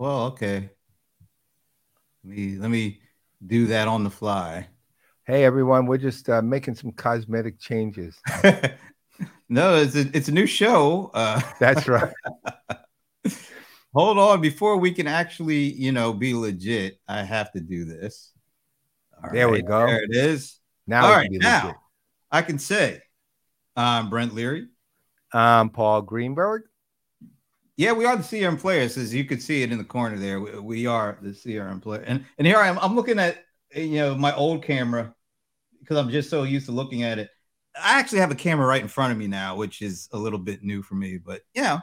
well, okay. Let me let me do that on the fly. Hey everyone, we're just uh, making some cosmetic changes. no, it's a, it's a new show. Uh, That's right. hold on, before we can actually, you know, be legit, I have to do this. All there right, we go. There it is. Now, all right, now legit. I can say, I'm Brent Leary. I'm Paul Greenberg. Yeah, we are the CRM players, as you could see it in the corner there. We, we are the CRM player, and and here I am. I'm looking at you know my old camera because I'm just so used to looking at it. I actually have a camera right in front of me now, which is a little bit new for me, but yeah,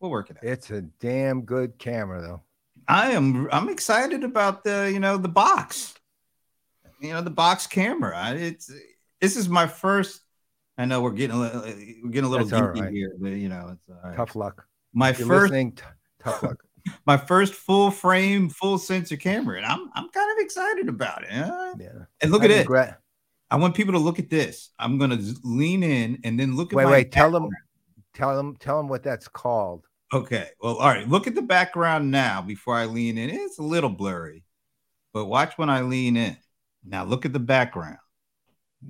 we'll work it out. It's a damn good camera, though. I am. I'm excited about the you know the box. You know the box camera. It's this is my first. I know we're getting a little, we're getting a little geeky right. here, but you know it's tough luck. My You're first t- tough luck. my first full frame, full sensor camera, and I'm I'm kind of excited about it. Huh? Yeah. And look I at it. I want people to look at this. I'm gonna lean in and then look at. Wait, wait. Tell them, tell them, tell them what that's called. Okay. Well, all right. Look at the background now before I lean in. It's a little blurry, but watch when I lean in. Now look at the background.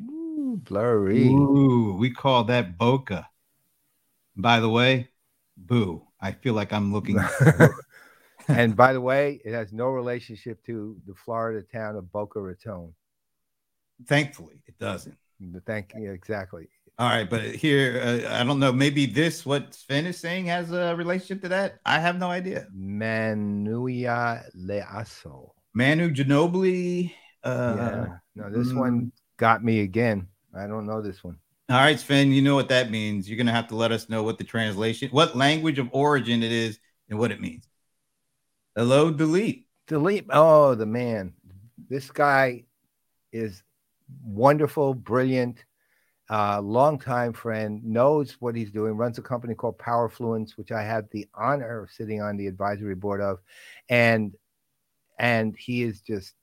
Ooh, blurry. Ooh, we call that bokeh. By the way, boo. I feel like I'm looking. and by the way, it has no relationship to the Florida town of Boca Raton. Thankfully, it doesn't. Thank you. Exactly. All right, but here, uh, I don't know. Maybe this, what Sven is saying, has a relationship to that. I have no idea. Manuia Leaso. Manu Ginobili. Uh, yeah. No, this mm, one got me again. I don't know this one. All right, Sven, you know what that means. You're going to have to let us know what the translation, what language of origin it is, and what it means. Hello, delete. Delete. Oh, the man. This guy is wonderful, brilliant, uh, longtime friend, knows what he's doing, runs a company called Powerfluence, which I have the honor of sitting on the advisory board of. And and he is just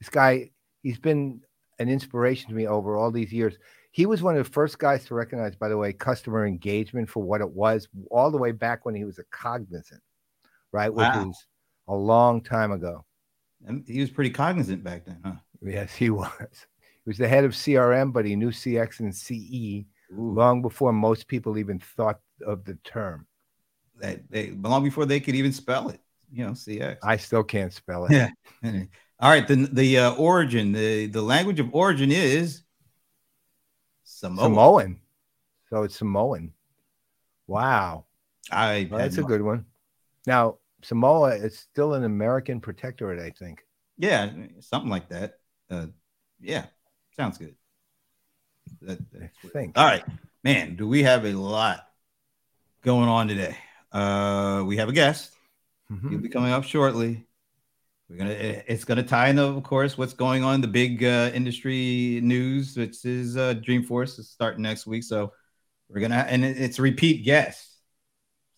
this guy, he's been an inspiration to me over all these years. He was one of the first guys to recognize, by the way, customer engagement for what it was, all the way back when he was a cognizant, right? Which wow. was a long time ago. And he was pretty cognizant back then, huh? Yes, he was. He was the head of CRM, but he knew CX and CE Ooh. long before most people even thought of the term. That they long before they could even spell it. You know, CX. I still can't spell it. Yeah. All right. The the uh, origin, the the language of origin is Samoan. Samoan. So it's Samoan. Wow. I well, that's a good one. Now Samoa is still an American protectorate, I think. Yeah, something like that. Uh, yeah, sounds good. That, I think. All right, man. Do we have a lot going on today? Uh, we have a guest. Mm-hmm. He'll be coming up shortly. We're gonna. It's gonna tie in, of course, what's going on the big uh, industry news, which is uh, Dreamforce is starting next week. So we're gonna, and it's a repeat guest.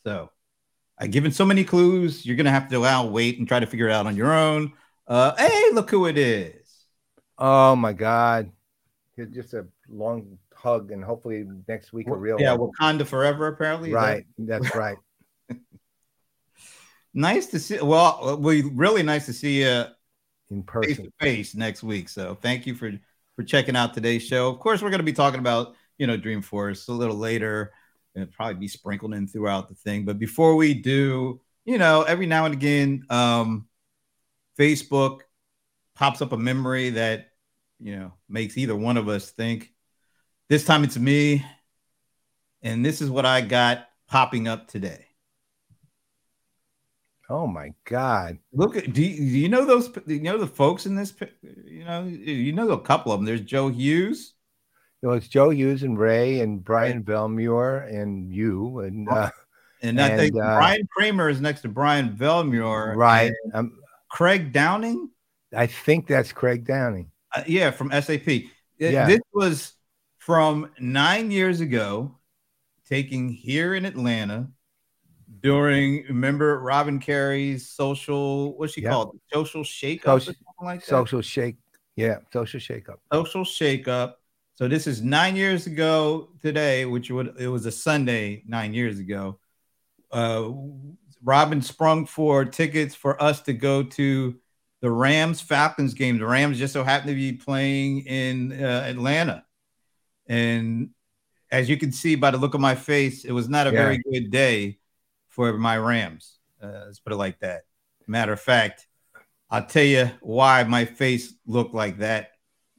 So I've given so many clues. You're gonna have to allow wait and try to figure it out on your own. Uh, hey, look who it is. Oh my God. Just a long hug and hopefully next week a real Yeah, one. Wakanda forever, apparently. Right. That... That's right. Nice to see. Well, we really nice to see you in person face to face next week. So thank you for for checking out today's show. Of course, we're going to be talking about you know Dreamforce a little later. and probably be sprinkled in throughout the thing. But before we do, you know, every now and again, um, Facebook pops up a memory that you know makes either one of us think. This time it's me, and this is what I got popping up today. Oh my God! Look, at, do you, do you know those? Do you know the folks in this? You know, you know a couple of them. There's Joe Hughes. You know, it's Joe Hughes and Ray and Brian Vellmure and you and uh, and I and, think uh, Brian Kramer is next to Brian Vellmure. Right. Um, Craig Downing. I think that's Craig Downing. Uh, yeah, from SAP. Yeah. This was from nine years ago, taking here in Atlanta during remember Robin Carey's social what's she yep. called? Social shake up social, like social shake yeah social shake up social shake up so this is nine years ago today which would it was a Sunday nine years ago. Uh Robin sprung for tickets for us to go to the Rams Falcons game. The Rams just so happened to be playing in uh, Atlanta, and as you can see by the look of my face, it was not a yeah. very good day for my Rams. Uh, let's put it like that. Matter of fact, I'll tell you why my face looked like that.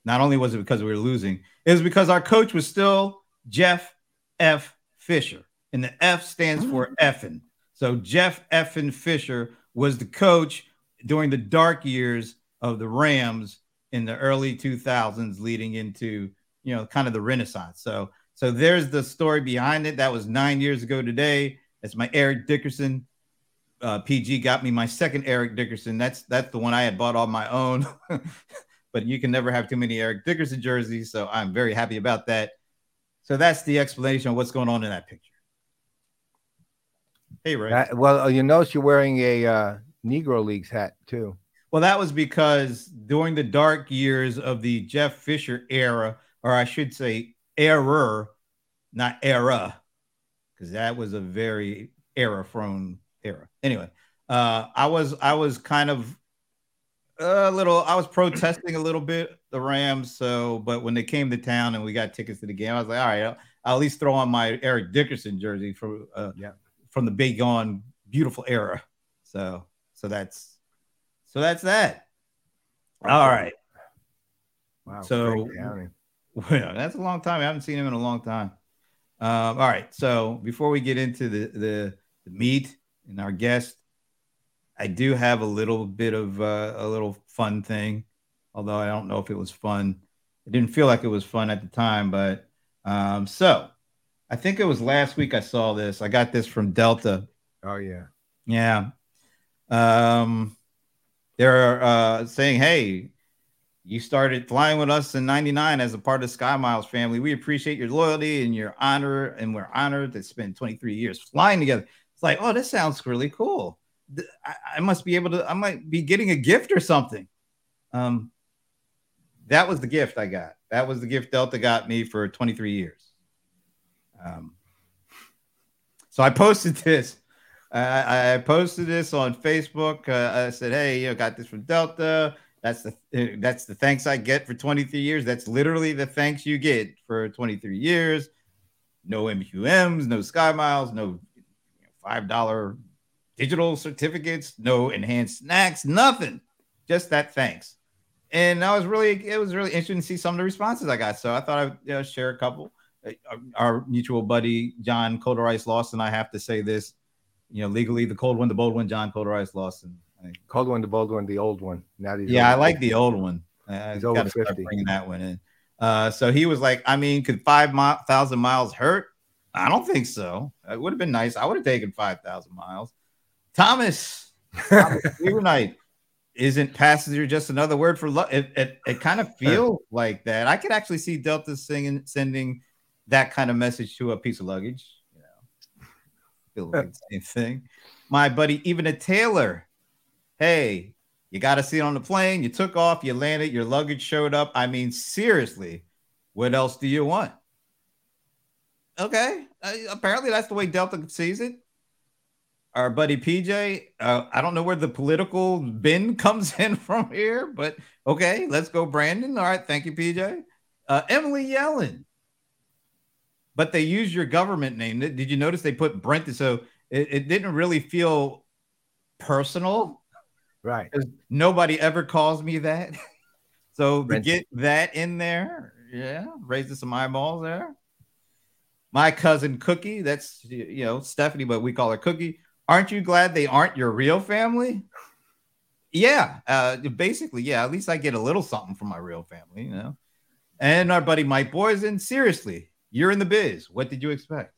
Not only was it because we were losing, it was because our coach was still Jeff F. Fisher, and the F stands for mm. effing. So Jeff Effin Fisher was the coach during the dark years of the Rams in the early 2000s, leading into you know kind of the Renaissance. So so there's the story behind it. That was nine years ago today. That's my Eric Dickerson. Uh, PG got me my second Eric Dickerson. That's that's the one I had bought on my own. but you can never have too many Eric Dickerson jerseys, so I'm very happy about that. So that's the explanation of what's going on in that picture. Hey, Ray. Uh, well, you notice you're wearing a uh, Negro Leagues hat too. Well, that was because during the dark years of the Jeff Fisher era, or I should say error, not era, because that was a very era prone era. Anyway, uh, I was I was kind of a little I was protesting a little bit the Rams. So, but when they came to town and we got tickets to the game, I was like, all right, I'll, I'll at least throw on my Eric Dickerson jersey for uh, yeah from the big on beautiful era. So so that's so that's that. All right. Wow. So well, that's a long time. I haven't seen him in a long time. Um, all right. So before we get into the, the, the meat and our guest, I do have a little bit of uh, a little fun thing, although I don't know if it was fun. It didn't feel like it was fun at the time, but um, so I think it was last week I saw this. I got this from Delta. Oh yeah. Yeah. Um they're uh saying, hey, you started flying with us in 99 as a part of the Sky Miles family. We appreciate your loyalty and your honor, and we're honored to spend 23 years flying together. It's like, oh, this sounds really cool. I, I must be able to, I might be getting a gift or something. Um, that was the gift I got. That was the gift Delta got me for 23 years. Um, so I posted this. I, I posted this on Facebook. Uh, I said, "Hey, you know, got this from Delta. That's the that's the thanks I get for 23 years. That's literally the thanks you get for 23 years. No MQMs, no Sky Miles, no five dollar digital certificates, no enhanced snacks, nothing. Just that thanks." And I was really, it was really interesting to see some of the responses I got. So I thought I'd you know, share a couple. Uh, our mutual buddy John Colder Ice Lawson. I have to say this, you know, legally the cold one, the bold one, John Colder Ice Lawson. One, the bold one, the old one. Now yeah, I like the old one. I, he's over fifty. Bringing that one in. Uh, so he was like, I mean, could five thousand miles hurt? I don't think so. It would have been nice. I would have taken five thousand miles. Thomas, Thomas isn't passenger just another word for love? It, it, it kind of feels like that. I could actually see Delta singing, sending that kind of message to a piece of luggage. You know, feel like the same thing. My buddy, even a tailor. Hey, you got to see it on the plane. You took off, you landed, your luggage showed up. I mean, seriously, what else do you want? Okay, uh, apparently that's the way Delta sees it. Our buddy PJ, uh, I don't know where the political bin comes in from here, but okay, let's go, Brandon. All right, thank you, PJ. Uh, Emily Yellin, but they use your government name. Did you notice they put Brent? So it, it didn't really feel personal. Right. Nobody ever calls me that. so to get that in there, yeah, raising some eyeballs there. My cousin Cookie, that's you know Stephanie, but we call her Cookie. Aren't you glad they aren't your real family? Yeah, uh, basically, yeah. At least I get a little something from my real family, you know. And our buddy Mike Boysen, seriously, you're in the biz. What did you expect?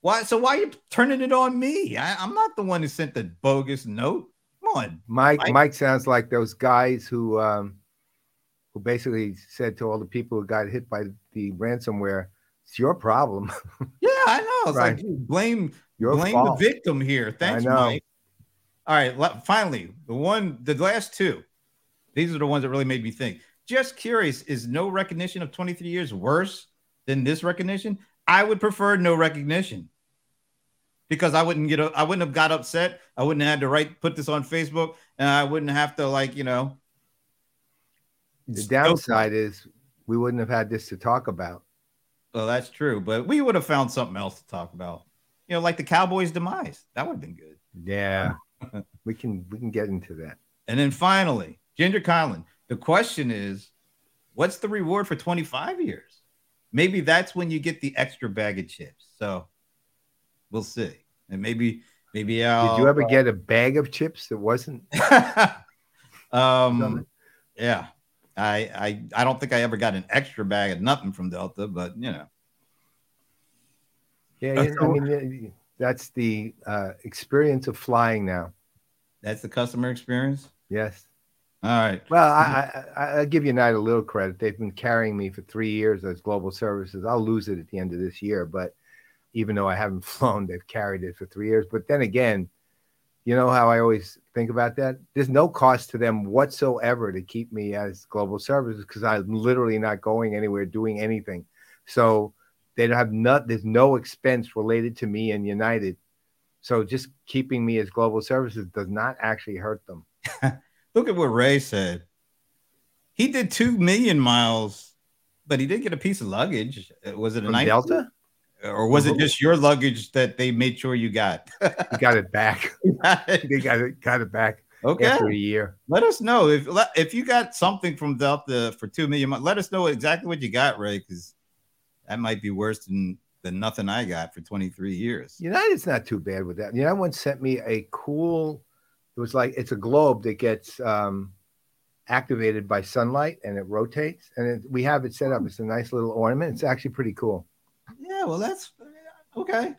Why? So why are you turning it on me? I, am not the one who sent the bogus note. Mike. Mike, Mike sounds like those guys who um, who basically said to all the people who got hit by the ransomware, "It's your problem." yeah, I know. It's right. like blame your blame fault. the victim here. Thanks, Mike. All right, finally, the one, the last two. These are the ones that really made me think. Just curious, is no recognition of 23 years worse than this recognition, I would prefer no recognition. Because I wouldn't get I wouldn't have got upset. I wouldn't have had to write put this on Facebook, and I wouldn't have to like you know. The downside is we wouldn't have had this to talk about. Well, that's true, but we would have found something else to talk about. You know, like the Cowboys' demise. That would have been good. Yeah, we can we can get into that. And then finally, Ginger Conlon. The question is, what's the reward for 25 years? Maybe that's when you get the extra bag of chips. So we'll see. And maybe maybe I'll Did you ever uh, get a bag of chips that wasn't um yeah. I I I don't think I ever got an extra bag of nothing from Delta, but you know. Yeah, I mean that's the uh, experience of flying now. That's the customer experience. Yes. All right. Well, I, I I give United a little credit. They've been carrying me for three years as global services. I'll lose it at the end of this year, but even though I haven't flown, they've carried it for three years. But then again, you know how I always think about that? There's no cost to them whatsoever to keep me as global services because I'm literally not going anywhere, doing anything. So they don't have not there's no expense related to me and United. So just keeping me as global services does not actually hurt them. Look at what Ray said. He did two million miles, but he did get a piece of luggage. Was it a Delta? Or was it just your luggage that they made sure you got? you got it back. they got it got it back. Okay. After a year. Let us know if if you got something from Delta for two million. Let us know exactly what you got, Ray, because that might be worse than than nothing I got for 23 years. United's not too bad with that. United once sent me a cool. It was like it's a globe that gets um, activated by sunlight and it rotates, and it, we have it set up. It's a nice little ornament. It's actually pretty cool. Yeah, well, that's okay.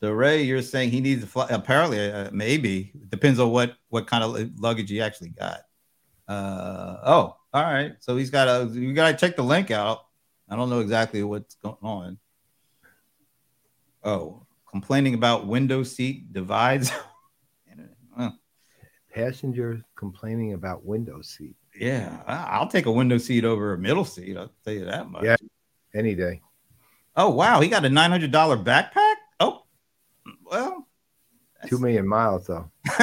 So Ray, you're saying he needs to fly? Apparently, uh, maybe depends on what what kind of luggage he actually got. Uh, oh, all right. So he's got to you got to check the link out. I don't know exactly what's going on. Oh, complaining about window seat divides. Passengers complaining about window seat. Yeah, I'll take a window seat over a middle seat. I'll tell you that much. Yeah, any day. Oh wow, he got a nine hundred dollar backpack. Oh, well, two million miles though.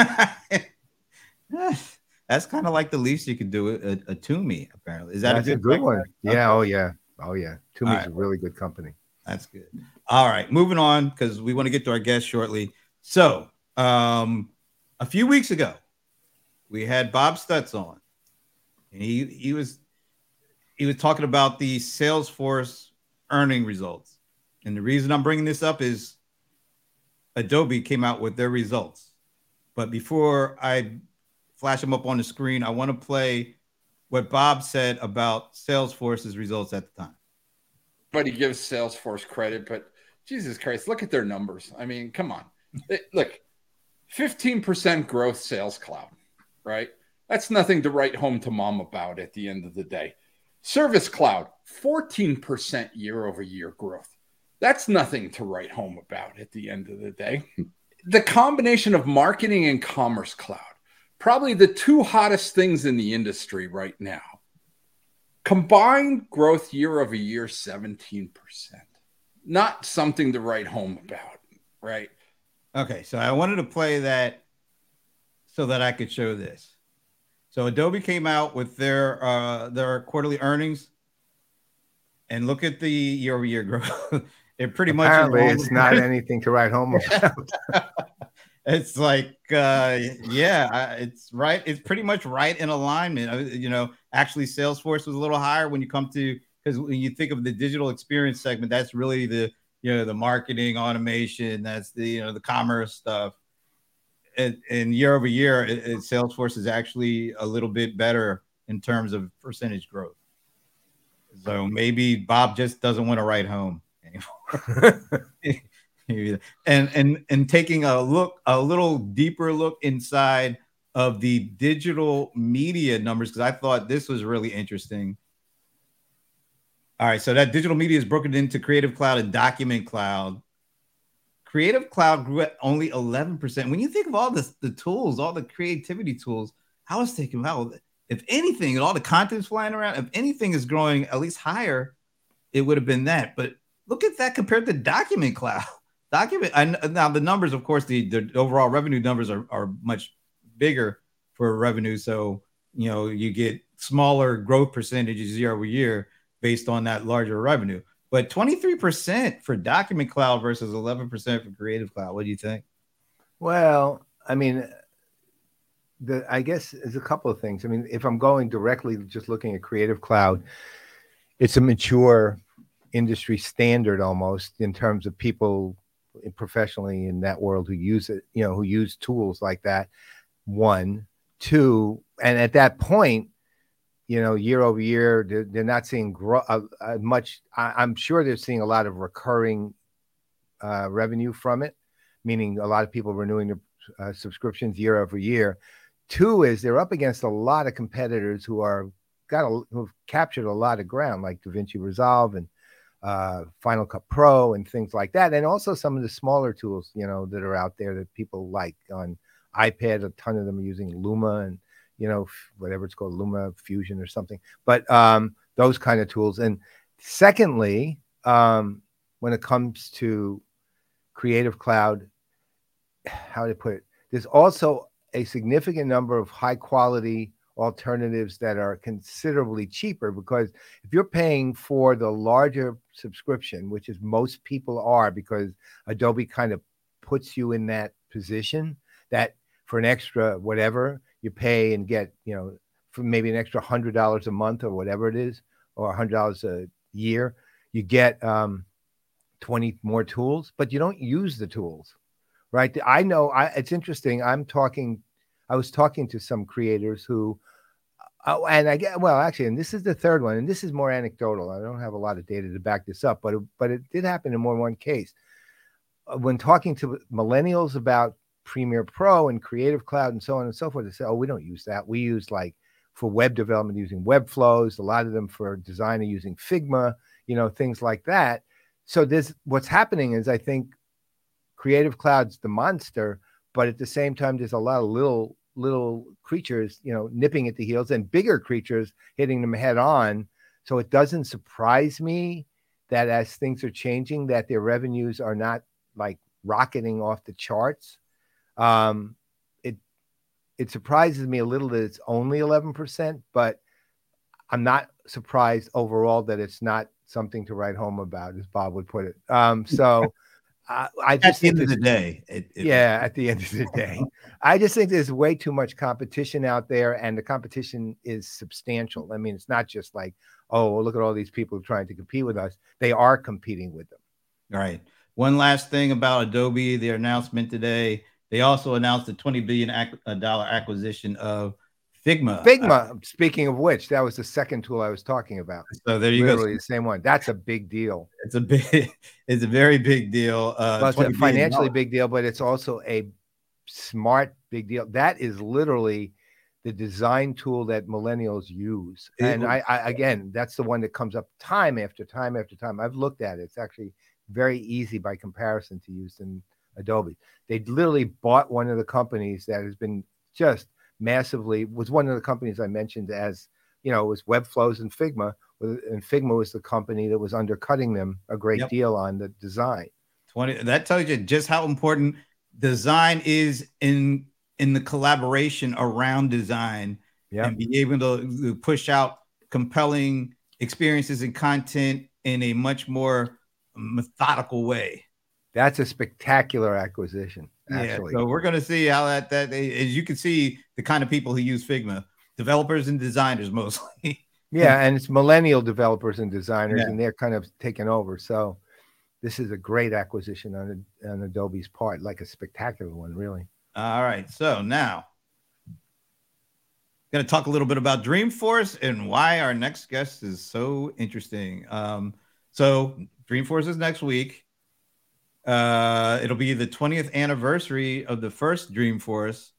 that's kind of like the least you could do. A, a Tumi apparently is that that's a good, a good one? Yeah. Oh yeah. Oh yeah. Tumi's right. a really good company. That's good. All right, moving on because we want to get to our guest shortly. So, um, a few weeks ago, we had Bob Stutz on, and he he was he was talking about the Salesforce earning results. And the reason I'm bringing this up is Adobe came out with their results. But before I flash them up on the screen, I want to play what Bob said about Salesforce's results at the time. But he gives Salesforce credit, but Jesus Christ, look at their numbers. I mean, come on. Look, 15% growth sales cloud, right? That's nothing to write home to mom about at the end of the day. Service Cloud, 14% year over year growth. That's nothing to write home about at the end of the day. The combination of marketing and commerce cloud, probably the two hottest things in the industry right now. Combined growth year over year, 17%. Not something to write home about, right? Okay, so I wanted to play that so that I could show this. So Adobe came out with their uh, their quarterly earnings, and look at the year over year growth. it pretty much apparently it's not anything to write home about. it's like uh, yeah, it's right. It's pretty much right in alignment. You know, actually, Salesforce was a little higher when you come to because when you think of the digital experience segment, that's really the you know the marketing automation, that's the you know the commerce stuff and, year over year, it, it, Salesforce is actually a little bit better in terms of percentage growth. So maybe Bob just doesn't want to write home anymore. and and and taking a look, a little deeper look inside of the digital media numbers because I thought this was really interesting. All right, so that digital media is broken into Creative Cloud and Document Cloud. Creative Cloud grew at only 11%. When you think of all the, the tools, all the creativity tools, I was thinking, if anything, and all the content's flying around, if anything is growing at least higher, it would have been that. But look at that compared to Document Cloud. document. I, now the numbers, of course, the, the overall revenue numbers are, are much bigger for revenue. So you know you get smaller growth percentages year over year based on that larger revenue. But 23% for Document Cloud versus 11% for Creative Cloud. What do you think? Well, I mean, the I guess there's a couple of things. I mean, if I'm going directly just looking at Creative Cloud, it's a mature industry standard almost in terms of people professionally in that world who use it, you know, who use tools like that. One, two, and at that point, you know, year over year, they're, they're not seeing grow, uh, uh, much. I, am sure they're seeing a lot of recurring uh, revenue from it, meaning a lot of people renewing their uh, subscriptions year over year. Two is they're up against a lot of competitors who are got a, who've captured a lot of ground, like DaVinci Resolve and uh, Final Cut Pro and things like that, and also some of the smaller tools, you know, that are out there that people like on iPad. A ton of them are using Luma and you know whatever it's called, Luma Fusion or something. But um, those kind of tools. And secondly, um, when it comes to Creative Cloud, how to put it, there's also a significant number of high quality alternatives that are considerably cheaper because if you're paying for the larger subscription, which is most people are because Adobe kind of puts you in that position that for an extra whatever you pay and get, you know, for maybe an extra hundred dollars a month or whatever it is, or a hundred dollars a year, you get um, 20 more tools, but you don't use the tools, right? I know I, it's interesting. I'm talking I was talking to some creators who, uh, and I get well, actually, and this is the third one, and this is more anecdotal. I don't have a lot of data to back this up, but it, but it did happen in more than one case. Uh, when talking to millennials about Premiere Pro and Creative Cloud and so on and so forth, they say, "Oh, we don't use that. We use like for web development using Webflows. A lot of them for design are using Figma. You know, things like that." So this, what's happening is, I think Creative Cloud's the monster but at the same time, there's a lot of little little creatures, you know, nipping at the heels and bigger creatures hitting them head on. So it doesn't surprise me that as things are changing, that their revenues are not like rocketing off the charts. Um, it it surprises me a little that it's only 11%, but I'm not surprised overall that it's not something to write home about, as Bob would put it. Um, so I, I just at the end of the day, it, it, yeah, at the end of the day, I just think there's way too much competition out there, and the competition is substantial. I mean, it's not just like, oh, well, look at all these people trying to compete with us. They are competing with them. All right. One last thing about Adobe, the announcement today. They also announced a twenty billion dollar acquisition of Figma. Figma. speaking of which, that was the second tool I was talking about. So there you Literally go. the same one. That's a big deal. It's a big. It's a very big deal. Uh, it's a financially big deal, but it's also a smart big deal. That is literally the design tool that millennials use. And I, I again, that's the one that comes up time after time after time. I've looked at it. It's actually very easy by comparison to use in Adobe. They literally bought one of the companies that has been just massively was one of the companies I mentioned as you know it was Webflows and Figma, and Figma was the company that was undercutting them a great yep. deal on the design. Twenty that tells you just how important design is in in the collaboration around design yep. and be able to push out compelling experiences and content in a much more methodical way. That's a spectacular acquisition. Actually. Yeah, so we're going to see how that that as you can see the kind of people who use Figma, developers and designers mostly. yeah, and it's millennial developers and designers, yeah. and they're kind of taking over. So this is a great acquisition on, on Adobe's part, like a spectacular one, really. All right, so now going to talk a little bit about Dreamforce and why our next guest is so interesting. Um, so Dreamforce is next week. Uh, it'll be the 20th anniversary of the first Dreamforce.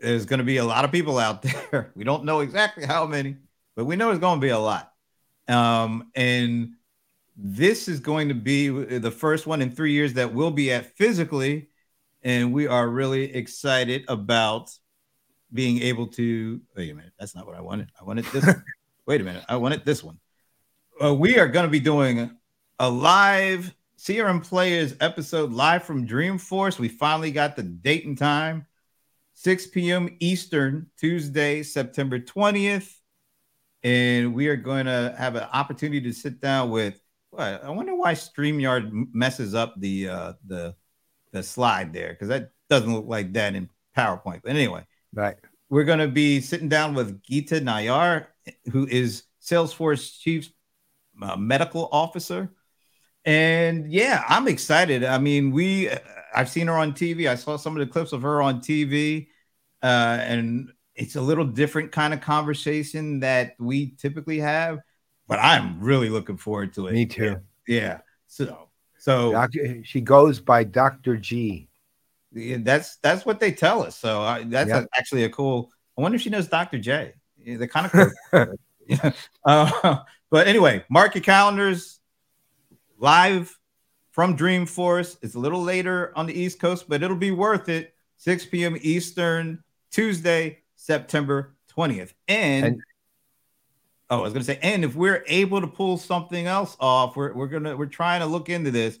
There's going to be a lot of people out there. We don't know exactly how many, but we know it's going to be a lot. Um, and this is going to be the first one in three years that we'll be at physically. And we are really excited about being able to. Wait a minute. That's not what I wanted. I wanted this. wait a minute. I wanted this one. Uh, we are going to be doing a live CRM Players episode live from Dreamforce. We finally got the date and time 6 p.m. Eastern, Tuesday, September 20th. And we are going to have an opportunity to sit down with. What, I wonder why StreamYard messes up the uh, the the slide there because that doesn't look like that in PowerPoint. But anyway, right. We're going to be sitting down with Geeta Nayyar, who is Salesforce Chief uh, Medical Officer. And yeah, I'm excited. I mean, we I've seen her on TV. I saw some of the clips of her on TV, uh, and it's a little different kind of conversation that we typically have. But I'm really looking forward to it. Me too. Yeah. yeah. So so Doctor, she goes by Doctor G. Yeah, that's that's what they tell us. So uh, that's yep. a, actually a cool. I wonder if she knows Dr. J. They're kind of cool. yeah. Uh, but anyway, mark your calendars. Live from Dreamforce. It's a little later on the East Coast, but it'll be worth it. 6 p.m. Eastern, Tuesday, September 20th. And, and Oh, I was gonna say, and if we're able to pull something else off, we're we're gonna we're trying to look into this.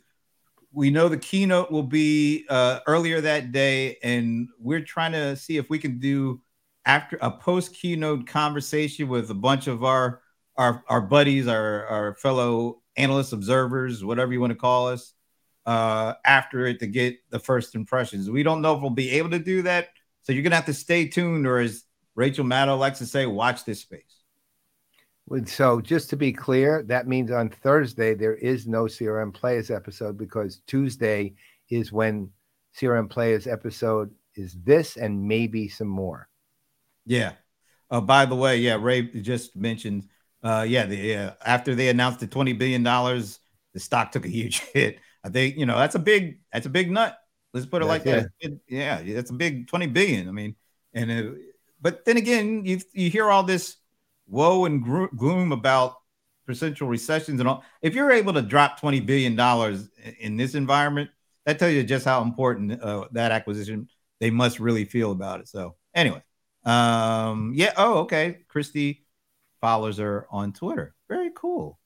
We know the keynote will be uh, earlier that day, and we're trying to see if we can do after a post keynote conversation with a bunch of our our our buddies, our our fellow analysts, observers, whatever you want to call us, uh, after it to get the first impressions. We don't know if we'll be able to do that, so you're gonna have to stay tuned, or as Rachel Maddow likes to say, watch this space. So just to be clear, that means on Thursday there is no CRM Players episode because Tuesday is when CRM Players episode is this and maybe some more. Yeah. Uh, by the way, yeah, Ray just mentioned, uh, yeah, the uh, after they announced the twenty billion dollars, the stock took a huge hit. I think you know that's a big that's a big nut. Let's put it like that. It, yeah, that's a big twenty billion. I mean, and it, but then again, you you hear all this woe and gloom about potential recessions and all. If you're able to drop twenty billion dollars in this environment, that tells you just how important uh, that acquisition they must really feel about it. So anyway, um, yeah. Oh, okay. Christy follows her on Twitter. Very cool.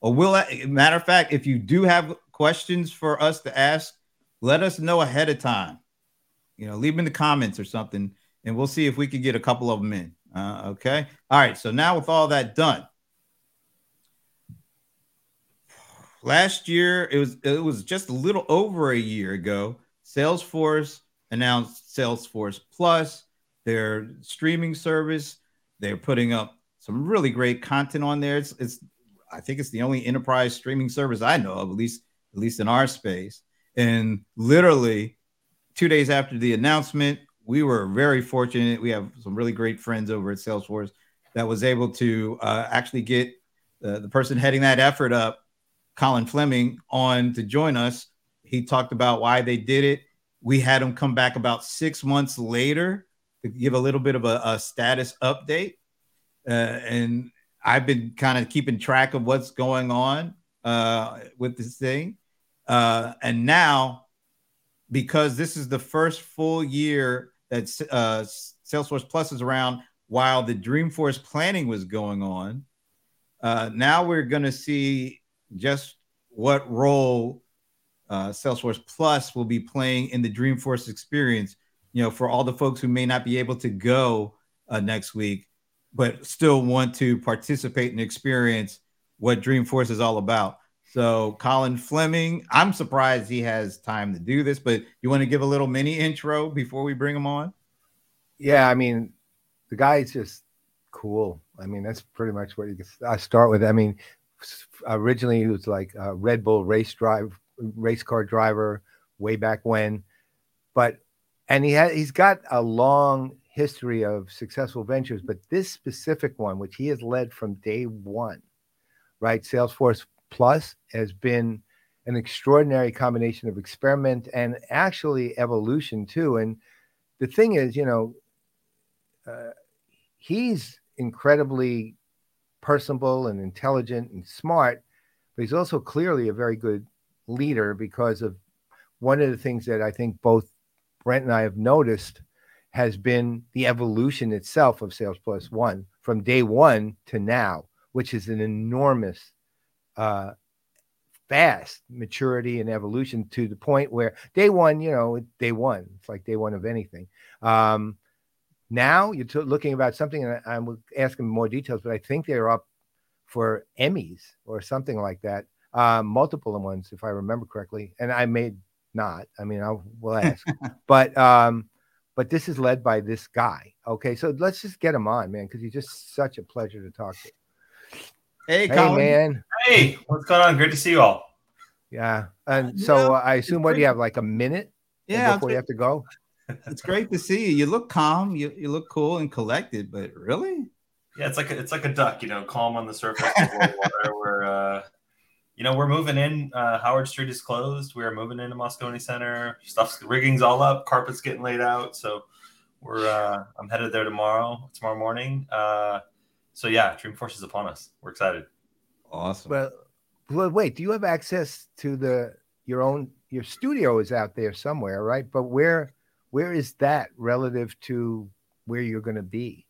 Or will matter of fact, if you do have questions for us to ask, let us know ahead of time. You know, leave them in the comments or something, and we'll see if we can get a couple of them in. Uh, okay. All right. So now with all that done, last year it was it was just a little over a year ago. Salesforce announced Salesforce Plus, their streaming service. They're putting up some really great content on there. It's, it's I think it's the only enterprise streaming service I know of, at least at least in our space. And literally two days after the announcement, we were very fortunate. We have some really great friends over at Salesforce that was able to uh, actually get uh, the person heading that effort up, Colin Fleming, on to join us. He talked about why they did it. We had him come back about six months later to give a little bit of a, a status update. Uh, and I've been kind of keeping track of what's going on uh, with this thing. Uh, and now, because this is the first full year that uh, Salesforce Plus is around while the Dreamforce planning was going on. Uh, now we're going to see just what role uh, Salesforce Plus will be playing in the Dreamforce experience. You know, for all the folks who may not be able to go uh, next week, but still want to participate and experience what Dreamforce is all about. So, Colin Fleming, I'm surprised he has time to do this, but you want to give a little mini intro before we bring him on? Yeah, I mean, the guy's just cool. I mean, that's pretty much what you can I start with. I mean, originally he was like a Red Bull race drive, race car driver way back when, but and he had he's got a long history of successful ventures, but this specific one, which he has led from day one, right? Salesforce Plus has been an extraordinary combination of experiment and actually evolution too. And the thing is, you know, uh, he's incredibly personable and intelligent and smart, but he's also clearly a very good leader because of one of the things that I think both Brent and I have noticed has been the evolution itself of Sales Plus One from day one to now, which is an enormous uh, fast maturity and evolution to the point where day one, you know, day one, it's like day one of anything. Um, now you're t- looking about something, and I, am asking more details, but I think they're up for Emmys or something like that, um, multiple ones, if I remember correctly. And I may not. I mean, I will ask, but um, but this is led by this guy. Okay, so let's just get him on, man, because he's just such a pleasure to talk to. Hey, hey man. Hey, what's going on? Great to see you all. Yeah, and so uh, I assume what do you have, like a minute? Yeah, before you have to go. It's great to see you. You look calm. You, you look cool and collected, but really, yeah, it's like a, it's like a duck, you know, calm on the surface of water. We're uh, you know, we're moving in. Uh, Howard Street is closed. We are moving into Moscone Center. Stuff's rigging's all up. Carpet's getting laid out. So we're uh, I'm headed there tomorrow. Tomorrow morning. Uh, so yeah, Dreamforce is upon us. We're excited. Awesome. Well, well, wait. Do you have access to the your own your studio is out there somewhere, right? But where where is that relative to where you're going to be?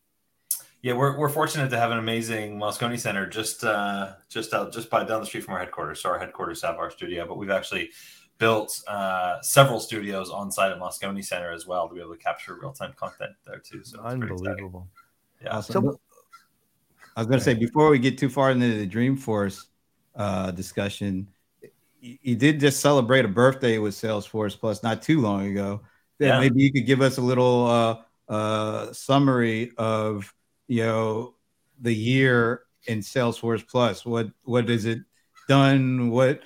Yeah, we're, we're fortunate to have an amazing Moscone Center just uh, just out just by down the street from our headquarters. So our headquarters have our studio, but we've actually built uh, several studios on site at Moscone Center as well to be able to capture real time content there too. So unbelievable. Yeah. Awesome. So, I was going to say before we get too far into the Dreamforce uh, discussion, you, you did just celebrate a birthday with Salesforce Plus not too long ago. Yeah. Maybe you could give us a little uh, uh, summary of you know the year in Salesforce Plus? What what is it done? What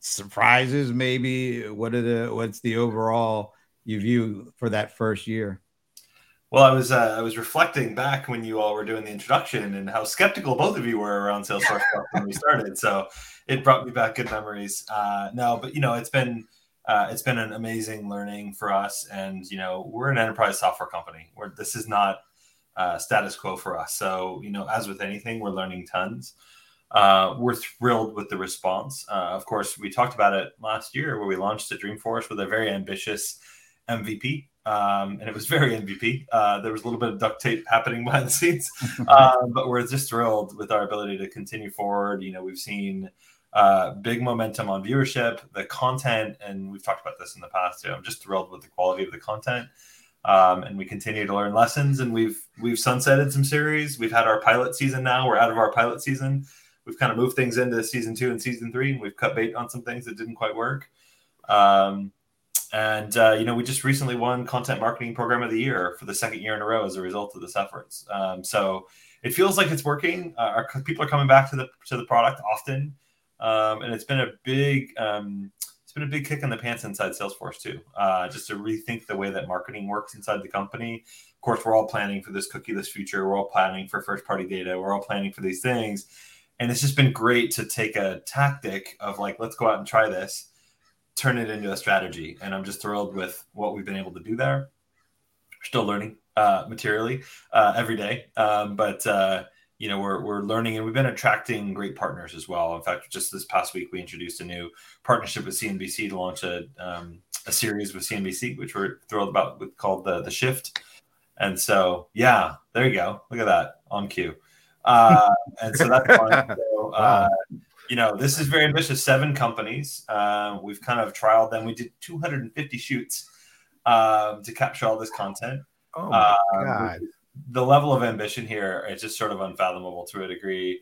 surprises maybe? What are the what's the overall you view for that first year? Well, I was uh, I was reflecting back when you all were doing the introduction and how skeptical both of you were around Salesforce when we started. So it brought me back good memories. Uh, no, but you know it's been uh, it's been an amazing learning for us, and you know we're an enterprise software company. Where this is not uh, status quo for us. So, you know, as with anything, we're learning tons. Uh, we're thrilled with the response. Uh, of course, we talked about it last year where we launched the Dreamforce with a very ambitious MVP. Um, and it was very MVP. Uh, there was a little bit of duct tape happening behind the scenes, uh, but we're just thrilled with our ability to continue forward. You know, we've seen uh, big momentum on viewership, the content, and we've talked about this in the past. Too. I'm just thrilled with the quality of the content um, and we continue to learn lessons. And we've we've sunsetted some series. We've had our pilot season now. We're out of our pilot season. We've kind of moved things into season two and season three, and we've cut bait on some things that didn't quite work. Um, and uh, you know, we just recently won Content Marketing Program of the Year for the second year in a row as a result of this efforts. Um, so it feels like it's working. Uh, our people are coming back to the to the product often, um, and it's been a big um, it's been a big kick in the pants inside Salesforce too, uh, just to rethink the way that marketing works inside the company. Of course, we're all planning for this cookieless future. We're all planning for first party data. We're all planning for these things. And it's just been great to take a tactic of like, let's go out and try this, turn it into a strategy. And I'm just thrilled with what we've been able to do there. We're still learning uh, materially uh, every day. Um, but uh, you know we're, we're learning and we've been attracting great partners as well. In fact just this past week we introduced a new partnership with cnbc to launch a, um, a series with cnbc which we're thrilled about with called the, the shift. And so yeah there you go. Look at that. On cue. Uh, and so that's fun. So, uh, you know this is very ambitious. Seven companies. Uh, we've kind of trialed them. We did 250 shoots um, to capture all this content. Oh my um, god the level of ambition here is just sort of unfathomable to a degree.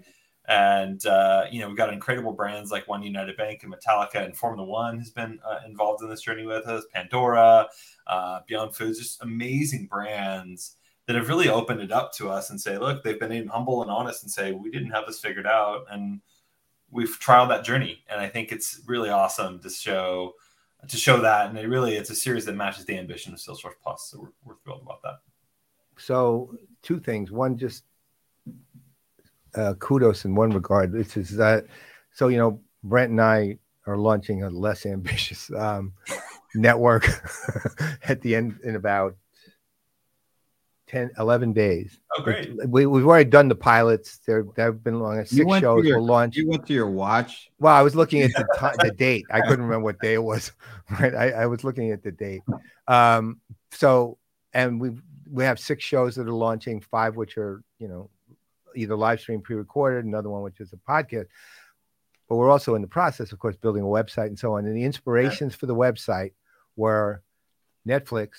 And uh, you know, we've got incredible brands like One United Bank and Metallica, and Formula One has been uh, involved in this journey with us. Pandora, uh, Beyond Foods, just amazing brands that have really opened it up to us and say, look, they've been humble and honest and say we didn't have this figured out, and we've trialed that journey. And I think it's really awesome to show to show that, and it really it's a series that matches the ambition of Salesforce Plus. So we're, we're thrilled about that. So two things. One, just uh, kudos in one regard. This is that. So you know, Brent and I are launching a less ambitious um, network at the end in about 10, 11 days. Oh, great. We, we've already done the pilots. There, have been long six shows your, will launch. You went to your watch. Well, I was looking at the t- the date. I couldn't remember what day it was. Right. I, I was looking at the date. Um, so, and we've we have six shows that are launching, five which are you know either live stream pre-recorded, another one which is a podcast. but we're also in the process, of course, building a website and so on. And the inspirations for the website were Netflix,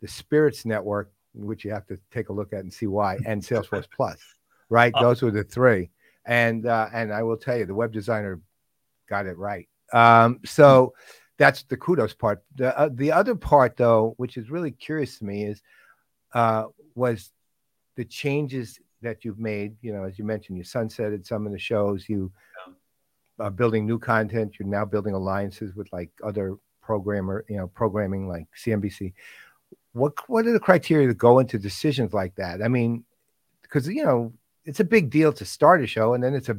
the Spirits Network, which you have to take a look at and see why, and Salesforce Plus, right? Oh. Those were the three. And uh, and I will tell you, the web designer got it right. Um, so that's the kudos part. The uh, the other part, though, which is really curious to me, is uh, was the changes that you've made. You know, as you mentioned, you sunsetted some of the shows. You yeah. are building new content. You're now building alliances with like other programmer, you know, programming like CNBC. What what are the criteria that go into decisions like that? I mean, because you know it's a big deal to start a show, and then it's a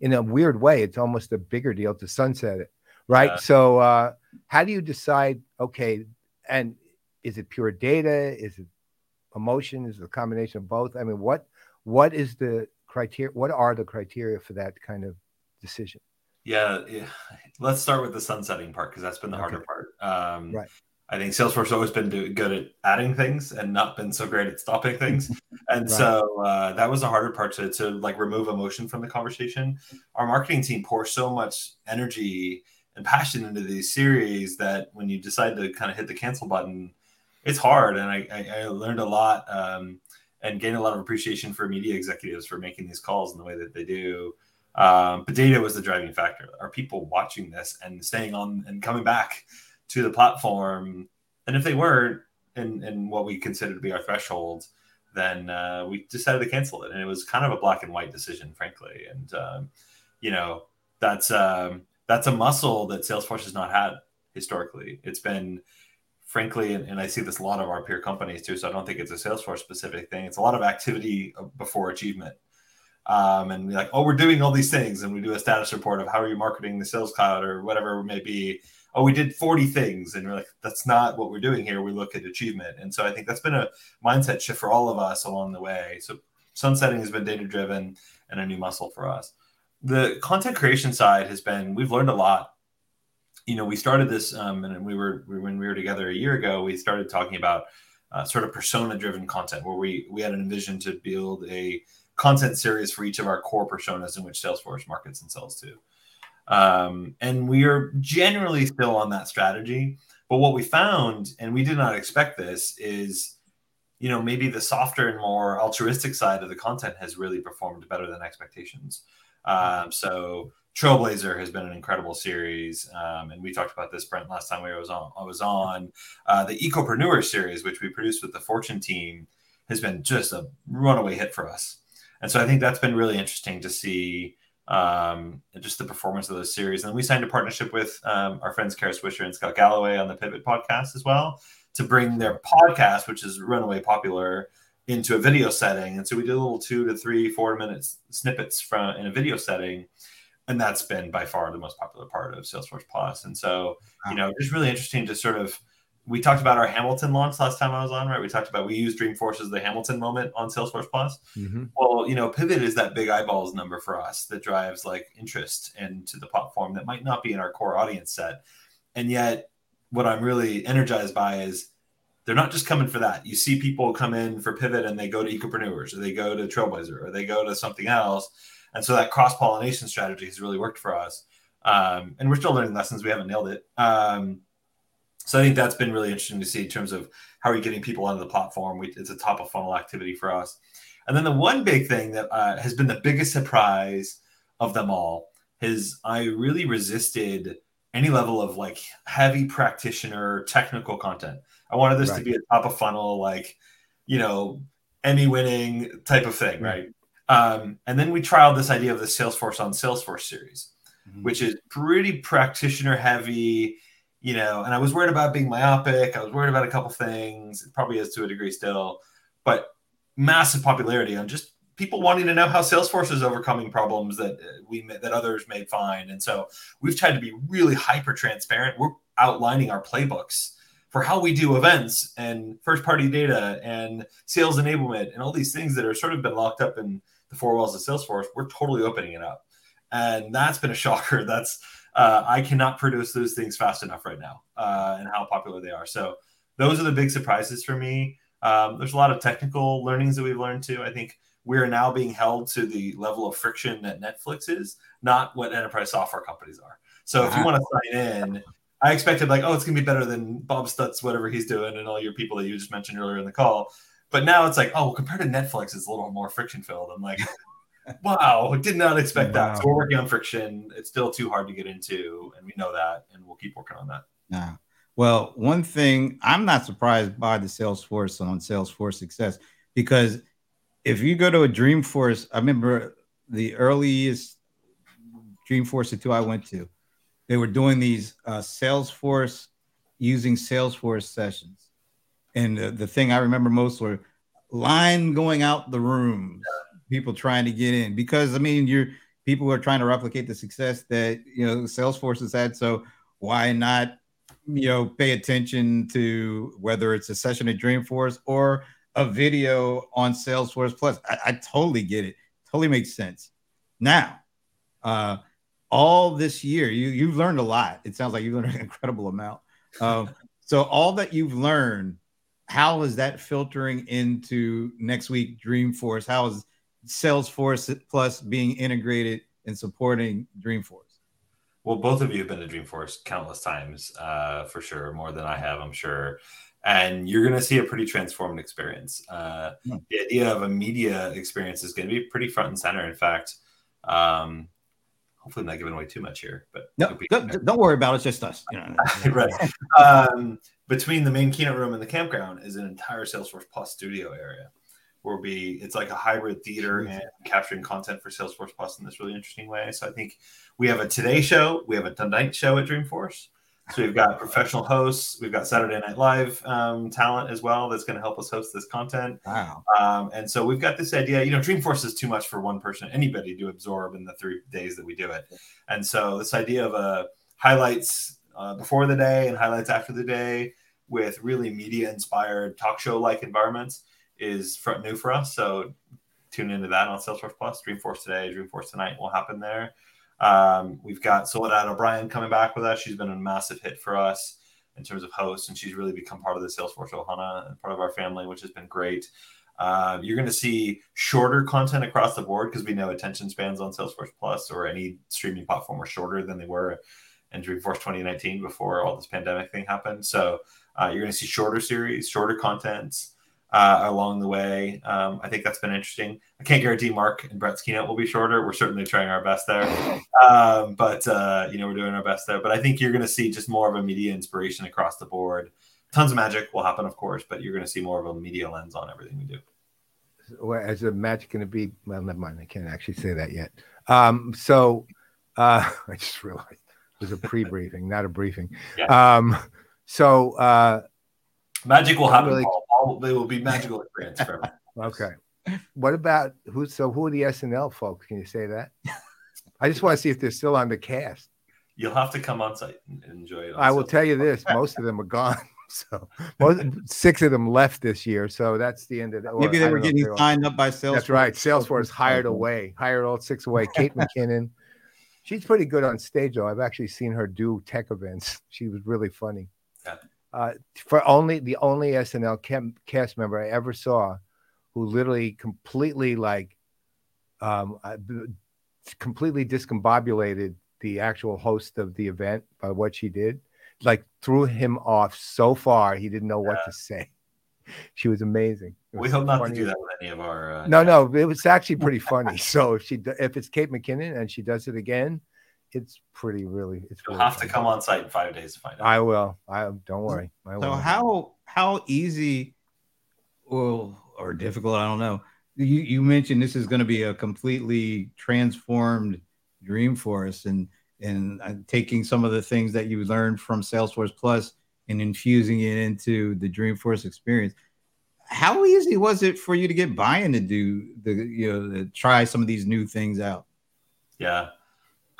in a weird way, it's almost a bigger deal to sunset it right? Yeah. So uh, how do you decide? Okay, and is it pure data? Is it emotion? Is it a combination of both? I mean, what what is the criteria? What are the criteria for that kind of decision? Yeah, yeah. let's start with the sunsetting part because that's been the okay. harder part. Um, right. I think Salesforce has always been do, good at adding things and not been so great at stopping things. And right. so uh, that was the harder part to, to like remove emotion from the conversation. Our marketing team pours so much energy and passion into these series that when you decide to kind of hit the cancel button, it's hard. And I, I, I learned a lot um, and gained a lot of appreciation for media executives for making these calls in the way that they do. Um, but data was the driving factor. Are people watching this and staying on and coming back to the platform? And if they weren't, in what we consider to be our threshold, then uh, we decided to cancel it. And it was kind of a black and white decision, frankly. And, um, you know, that's, um, that's a muscle that Salesforce has not had historically. It's been, frankly, and, and, I see this a lot of our peer companies too. So I don't think it's a Salesforce specific thing. It's a lot of activity before achievement. Um, and we're like, oh, we're doing all these things, and we do a status report of how are you marketing the Sales Cloud or whatever it may be. Oh, we did 40 things, and you're like, that's not what we're doing here. We look at achievement, and so I think that's been a mindset shift for all of us along the way. So sunsetting has been data driven and a new muscle for us the content creation side has been we've learned a lot you know we started this um, and we were when we were together a year ago we started talking about uh, sort of persona driven content where we we had an vision to build a content series for each of our core personas in which salesforce markets and sells to. Um, and we are generally still on that strategy but what we found and we did not expect this is you know maybe the softer and more altruistic side of the content has really performed better than expectations. Um, so Trailblazer has been an incredible series, um, and we talked about this, Brent, last time we was on. I was on uh, the Ecopreneur series, which we produced with the Fortune team, has been just a runaway hit for us. And so I think that's been really interesting to see um, just the performance of those series. And we signed a partnership with um, our friends Kara Swisher and Scott Galloway on the Pivot podcast as well to bring their podcast, which is runaway popular, into a video setting. And so we did a little two to three, four minutes snippets from in a video setting. And that's been by far the most popular part of Salesforce Plus. And so, you know, it's really interesting to sort of we talked about our Hamilton launch last time I was on, right? We talked about we use Dreamforce as the Hamilton moment on Salesforce Plus. Mm-hmm. Well, you know, Pivot is that big eyeballs number for us that drives like interest into the platform that might not be in our core audience set. And yet, what I'm really energized by is they're not just coming for that. You see people come in for pivot and they go to ecopreneurs or they go to Trailblazer or they go to something else. And so that cross pollination strategy has really worked for us. Um, and we're still learning lessons. We haven't nailed it. Um, so I think that's been really interesting to see in terms of how are you getting people onto the platform. We, it's a top of funnel activity for us. And then the one big thing that uh, has been the biggest surprise of them all is I really resisted any level of like heavy practitioner technical content. I wanted this right. to be a top of funnel, like, you know, Emmy winning type of thing, right? Um, and then we trialed this idea of the Salesforce on Salesforce series, mm-hmm. which is pretty practitioner heavy, you know. And I was worried about being myopic. I was worried about a couple things. It probably is to a degree still, but massive popularity on just people wanting to know how Salesforce is overcoming problems that uh, we that others may find. And so we've tried to be really hyper transparent. We're outlining our playbooks for how we do events and first party data and sales enablement and all these things that are sort of been locked up in the four walls of Salesforce, we're totally opening it up. And that's been a shocker. That's uh, I cannot produce those things fast enough right now uh, and how popular they are. So those are the big surprises for me. Um, there's a lot of technical learnings that we've learned too. I think we're now being held to the level of friction that Netflix is, not what enterprise software companies are. So if you want to sign in, I expected like, oh, it's gonna be better than Bob Stutz, whatever he's doing, and all your people that you just mentioned earlier in the call. But now it's like, oh, compared to Netflix, it's a little more friction filled. I'm like, wow, did not expect wow. that. So we're working on friction. It's still too hard to get into, and we know that, and we'll keep working on that. Yeah. Well, one thing I'm not surprised by the Salesforce on Salesforce success because if you go to a Dreamforce, I remember the earliest Dreamforce the two I went to, they were doing these uh, Salesforce using Salesforce sessions. And the, the thing I remember most were line going out the rooms, people trying to get in because I mean, you're people are trying to replicate the success that you know Salesforce has had. So why not, you know, pay attention to whether it's a session at Dreamforce or a video on Salesforce Plus? I, I totally get it. Totally makes sense. Now, uh, all this year, you you've learned a lot. It sounds like you've learned an incredible amount. Um, so all that you've learned how is that filtering into next week Dreamforce? How is Salesforce Plus being integrated and supporting Dreamforce? Well, both of you have been to Dreamforce countless times, uh, for sure, more than I have, I'm sure. And you're going to see a pretty transformed experience. Uh, hmm. The idea of a media experience is going to be pretty front and center. In fact, um, hopefully, I'm not giving away too much here, but no, don't, don't worry about it. It's just us. You know. right. Um, between the main keynote room and the campground is an entire Salesforce Plus studio area where we it's like a hybrid theater and capturing content for Salesforce Plus in this really interesting way. So I think we have a Today show, we have a Tonight show at Dreamforce. So we've got professional hosts, we've got Saturday Night Live um, talent as well that's going to help us host this content. Wow! Um, and so we've got this idea. You know, Dreamforce is too much for one person, anybody to absorb in the three days that we do it. And so this idea of a uh, highlights uh, before the day and highlights after the day with really media inspired talk show like environments is front new for us. So tune into that on Salesforce Plus. Dreamforce today, Dreamforce tonight will happen there. Um, we've got Soledad O'Brien coming back with us. She's been a massive hit for us in terms of hosts, and she's really become part of the Salesforce Ohana and part of our family, which has been great. Uh, you're going to see shorter content across the board because we know attention spans on Salesforce Plus or any streaming platform are shorter than they were in Dreamforce 2019 before all this pandemic thing happened. So uh, you're going to see shorter series, shorter contents uh, along the way. Um, I think that's been interesting. I can't guarantee Marc and Bret's keynote will be shorter. We're certainly trying our best there, um, but uh, you know we're doing our best there. But I think you're going to see just more of a media inspiration across the board. Tons of magic will happen, of course, but you're going to see more of a media lens on everything we do. Well, as the magic going to be? Well, never mind. I can't actually say that yet. Um, so uh, I just realized it was a pre-briefing, not a briefing. Yeah. Um, so uh, magic will happen. Really... All, they will be magical experience for Okay. What about who? So who are the SNL folks? Can you say that? I just want to see if they're still on the cast. You'll have to come on site and enjoy it. I will tell you this: most of them are gone. So most, six of them left this year. So that's the end of that. Maybe they were getting signed up by Salesforce. That's right. Salesforce hired mm-hmm. away, hired all six away. Kate McKinnon. She's pretty good on stage, though. I've actually seen her do tech events. She was really funny. Yeah. Uh, for only the only SNL cam- cast member I ever saw who literally completely like um, uh, completely discombobulated the actual host of the event by what she did like threw him off so far he didn't know yeah. what to say. She was amazing. We hope not to do that with any of our uh, no no it was actually pretty funny. So if she if it's kate mckinnon and she does it again it's pretty really. It's You'll really have fun. to come on site in five days to find out. I will. I don't worry. I so how how easy, or or difficult? I don't know. You you mentioned this is going to be a completely transformed Dreamforce, and and uh, taking some of the things that you learned from Salesforce Plus and infusing it into the Dreamforce experience. How easy was it for you to get buy-in to do the you know to try some of these new things out? Yeah,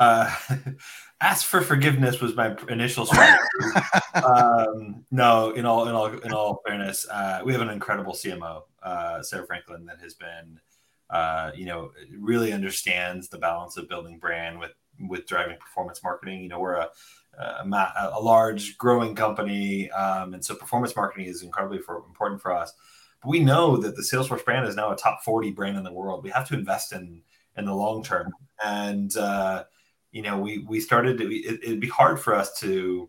uh, ask for forgiveness was my initial strategy. um, no, in all in all in all fairness, uh, we have an incredible CMO, uh, Sarah Franklin, that has been, uh, you know, really understands the balance of building brand with with driving performance marketing. You know, we're a a, a large growing company, um, and so performance marketing is incredibly for, important for us. But we know that the Salesforce brand is now a top 40 brand in the world. We have to invest in in the long term. And uh, you know, we we started to, it, it'd be hard for us to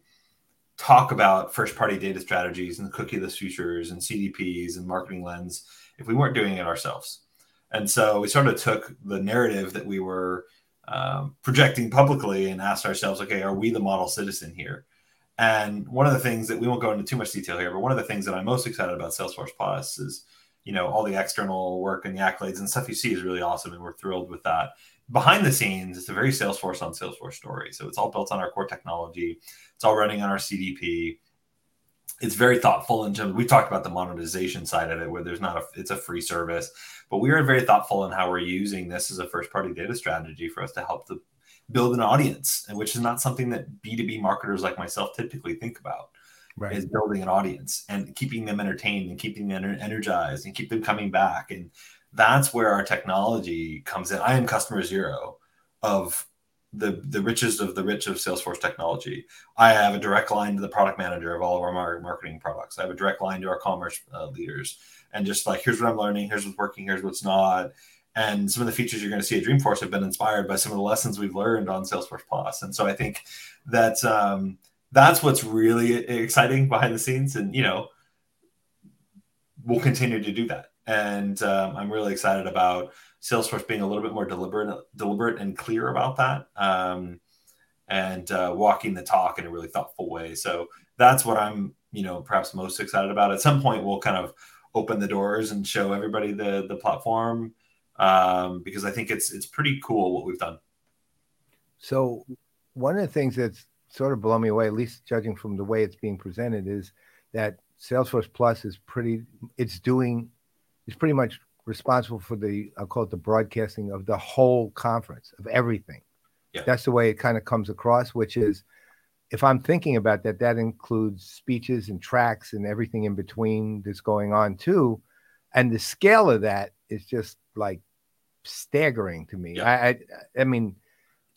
talk about first party data strategies and cookieless futures and CDPs and marketing lens if we weren't doing it ourselves. And so we sort of took the narrative that we were um, projecting publicly and asked ourselves, okay, are we the model citizen here? And one of the things that we won't go into too much detail here, but one of the things that I'm most excited about Salesforce Plus is, you know, all the external work and the accolades and stuff you see is really awesome, and we're thrilled with that. Behind the scenes, it's a very Salesforce on Salesforce story. So it's all built on our core technology. It's all running on our CDP. It's very thoughtful in terms. We talked about the monetization side of it, where there's not a. It's a free service, but we are very thoughtful in how we're using this as a first party data strategy for us to help the build an audience, and which is not something that B2B marketers like myself typically think about. Right. Is building an audience and keeping them entertained and keeping them energized and keep them coming back. And that's where our technology comes in. I am customer zero of the the richest of the rich of Salesforce technology. I have a direct line to the product manager of all of our marketing products. I have a direct line to our commerce uh, leaders, and just like here's what I'm learning, here's what's working, here's what's not, and some of the features you're going to see at Dreamforce have been inspired by some of the lessons we've learned on Salesforce Plus. And so I think that um, that's what's really exciting behind the scenes. And, you know, we'll continue to do that. And um, I'm really excited about Salesforce being a little bit more deliberate, deliberate and clear about that, um, and uh, walking the talk in a really thoughtful way. So that's what I'm, you know, perhaps most excited about. At some point, we'll kind of open the doors and show everybody the the platform um, because I think it's it's pretty cool what we've done. So one of the things that's sort of blown me away, at least judging from the way it's being presented, is that Salesforce Plus is pretty. It's doing. It's pretty much responsible for the. I'll call it the broadcasting of the whole conference of everything. Yeah. That's the way it kind of comes across, which is. If I'm thinking about that, that includes speeches and tracks and everything in between that's going on too. And the scale of that is just like staggering to me. Yeah. I, I, I mean,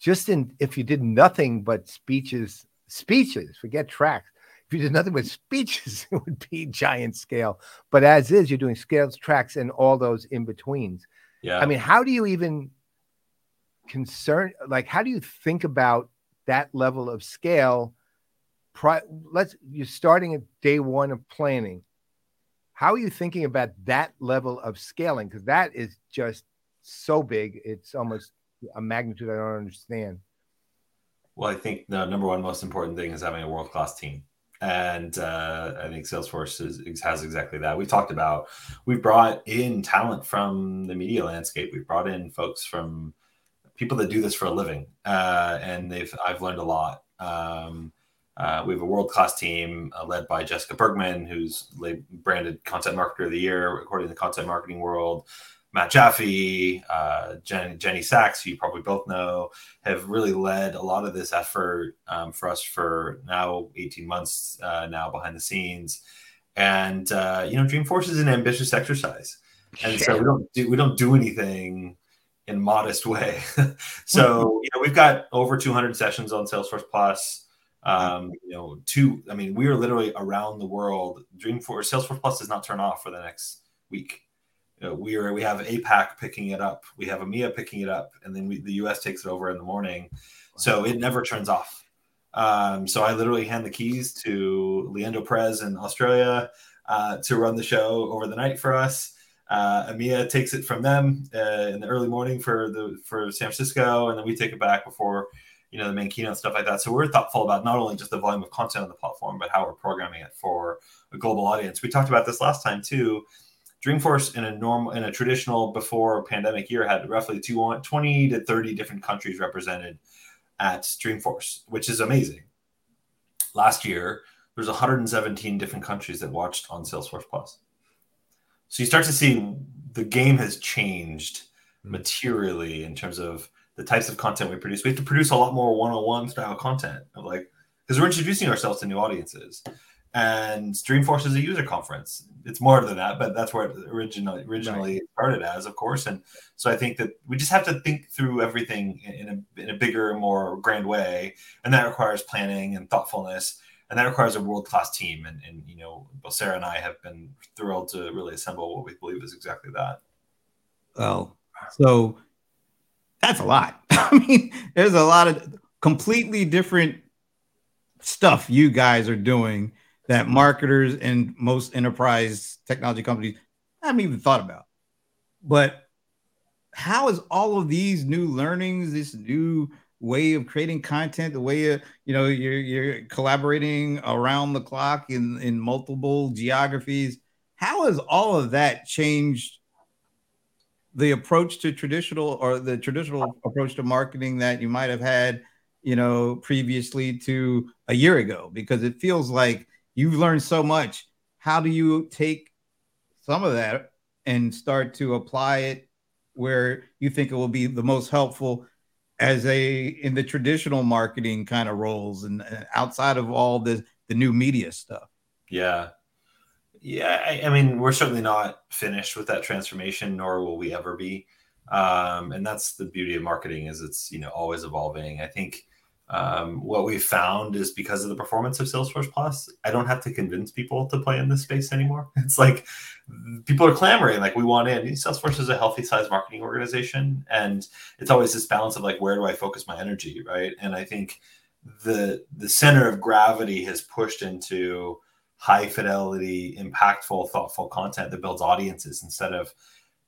just in if you did nothing but speeches, speeches, forget tracks. If you did nothing but speeches, it would be giant scale. But as is, you're doing scales, tracks, and all those in betweens. Yeah. I mean, how do you even concern? Like, how do you think about that level of scale? Pri- let's you're starting at day one of planning. How are you thinking about that level of scaling? Because that is just so big, it's almost a magnitude I don't understand. Well, I think the number one most important thing is having a world class team. And uh, I think Salesforce is, has exactly that. We've talked about, we've brought in talent from the media landscape. We've brought in folks from people that do this for a living. Uh, and they've, I've learned a lot. Um, uh, we have a world class team uh, led by Jessica Bergman, who's branded Content Marketer of the Year, according to the content marketing world. Matt Jaffe, uh, Jen, Jenny Sachs, who you probably both know, have really led a lot of this effort um, for us for now 18 months uh, now behind the scenes. And uh, you know, Dreamforce is an ambitious exercise, and so we don't do we don't do anything in modest way. so you know, we've got over 200 sessions on Salesforce Plus. Um, you know, two. I mean, we are literally around the world. Dreamforce Salesforce Plus does not turn off for the next week you know, we are we have APAC picking it up, we have EMEA picking it up, and then we, the US takes it over in the morning. So it never turns off. Um, so I literally hand the keys to Leandro Perez in Australia uh, to run the show over the night for us. Uh, EMEA takes it from them uh, in the early morning for the for San Francisco, and then we take it back before you know the main keynote and stuff like that. So we're thoughtful about not only just the volume of content on the platform, but how we're programming it for a global audience. We talked about this last time too. Dreamforce in a normal in a traditional before pandemic year had roughly 20 to 30 different countries represented at Dreamforce, which is amazing. Last year, there's 117 different countries that watched on Salesforce Plus. So you start to see the game has changed hmm. materially in terms of the types of content we produce. We have to produce a lot more one-on-one style content of like because we're introducing ourselves to new audiences and Dreamforce is a user conference. It's more than that, but that's where it originally originally right. started as, of course. And so I think that we just have to think through everything in a in a bigger, more grand way, and that requires planning and thoughtfulness. and that requires a world class team. And and you know, both Sarah and I have been thrilled to really assemble what we believe is exactly that. Well, so that's a lot. I mean, there's a lot of completely different stuff you guys are doing that marketers and most enterprise technology companies haven't even thought about. But how is all of these new learnings, this new way of creating content, the way you, you know you're you're collaborating around the clock in in multiple geographies, how has all of that changed the approach to traditional or the traditional approach to marketing that you might have had, you know, previously to a year ago? Because it feels like you've learned so much. How do you take some of that and start to apply it where you think it will be the most helpful as a in the traditional marketing kind of roles and outside of all the the new media stuff? Yeah. Yeah, I, I, mean, we're certainly not finished with that transformation, nor will we ever be. Um, and that's the beauty of marketing is it's you know always evolving. I think um, what we've found is because of the performance of Salesforce Plus, I don't have to convince people to play in this space anymore. It's like people are clamoring, like we want in. Salesforce is a healthy size marketing organization, and it's always this balance of like where do I focus my energy, right? And I think the the center of gravity has pushed into high fidelity, impactful, thoughtful content that builds audiences instead of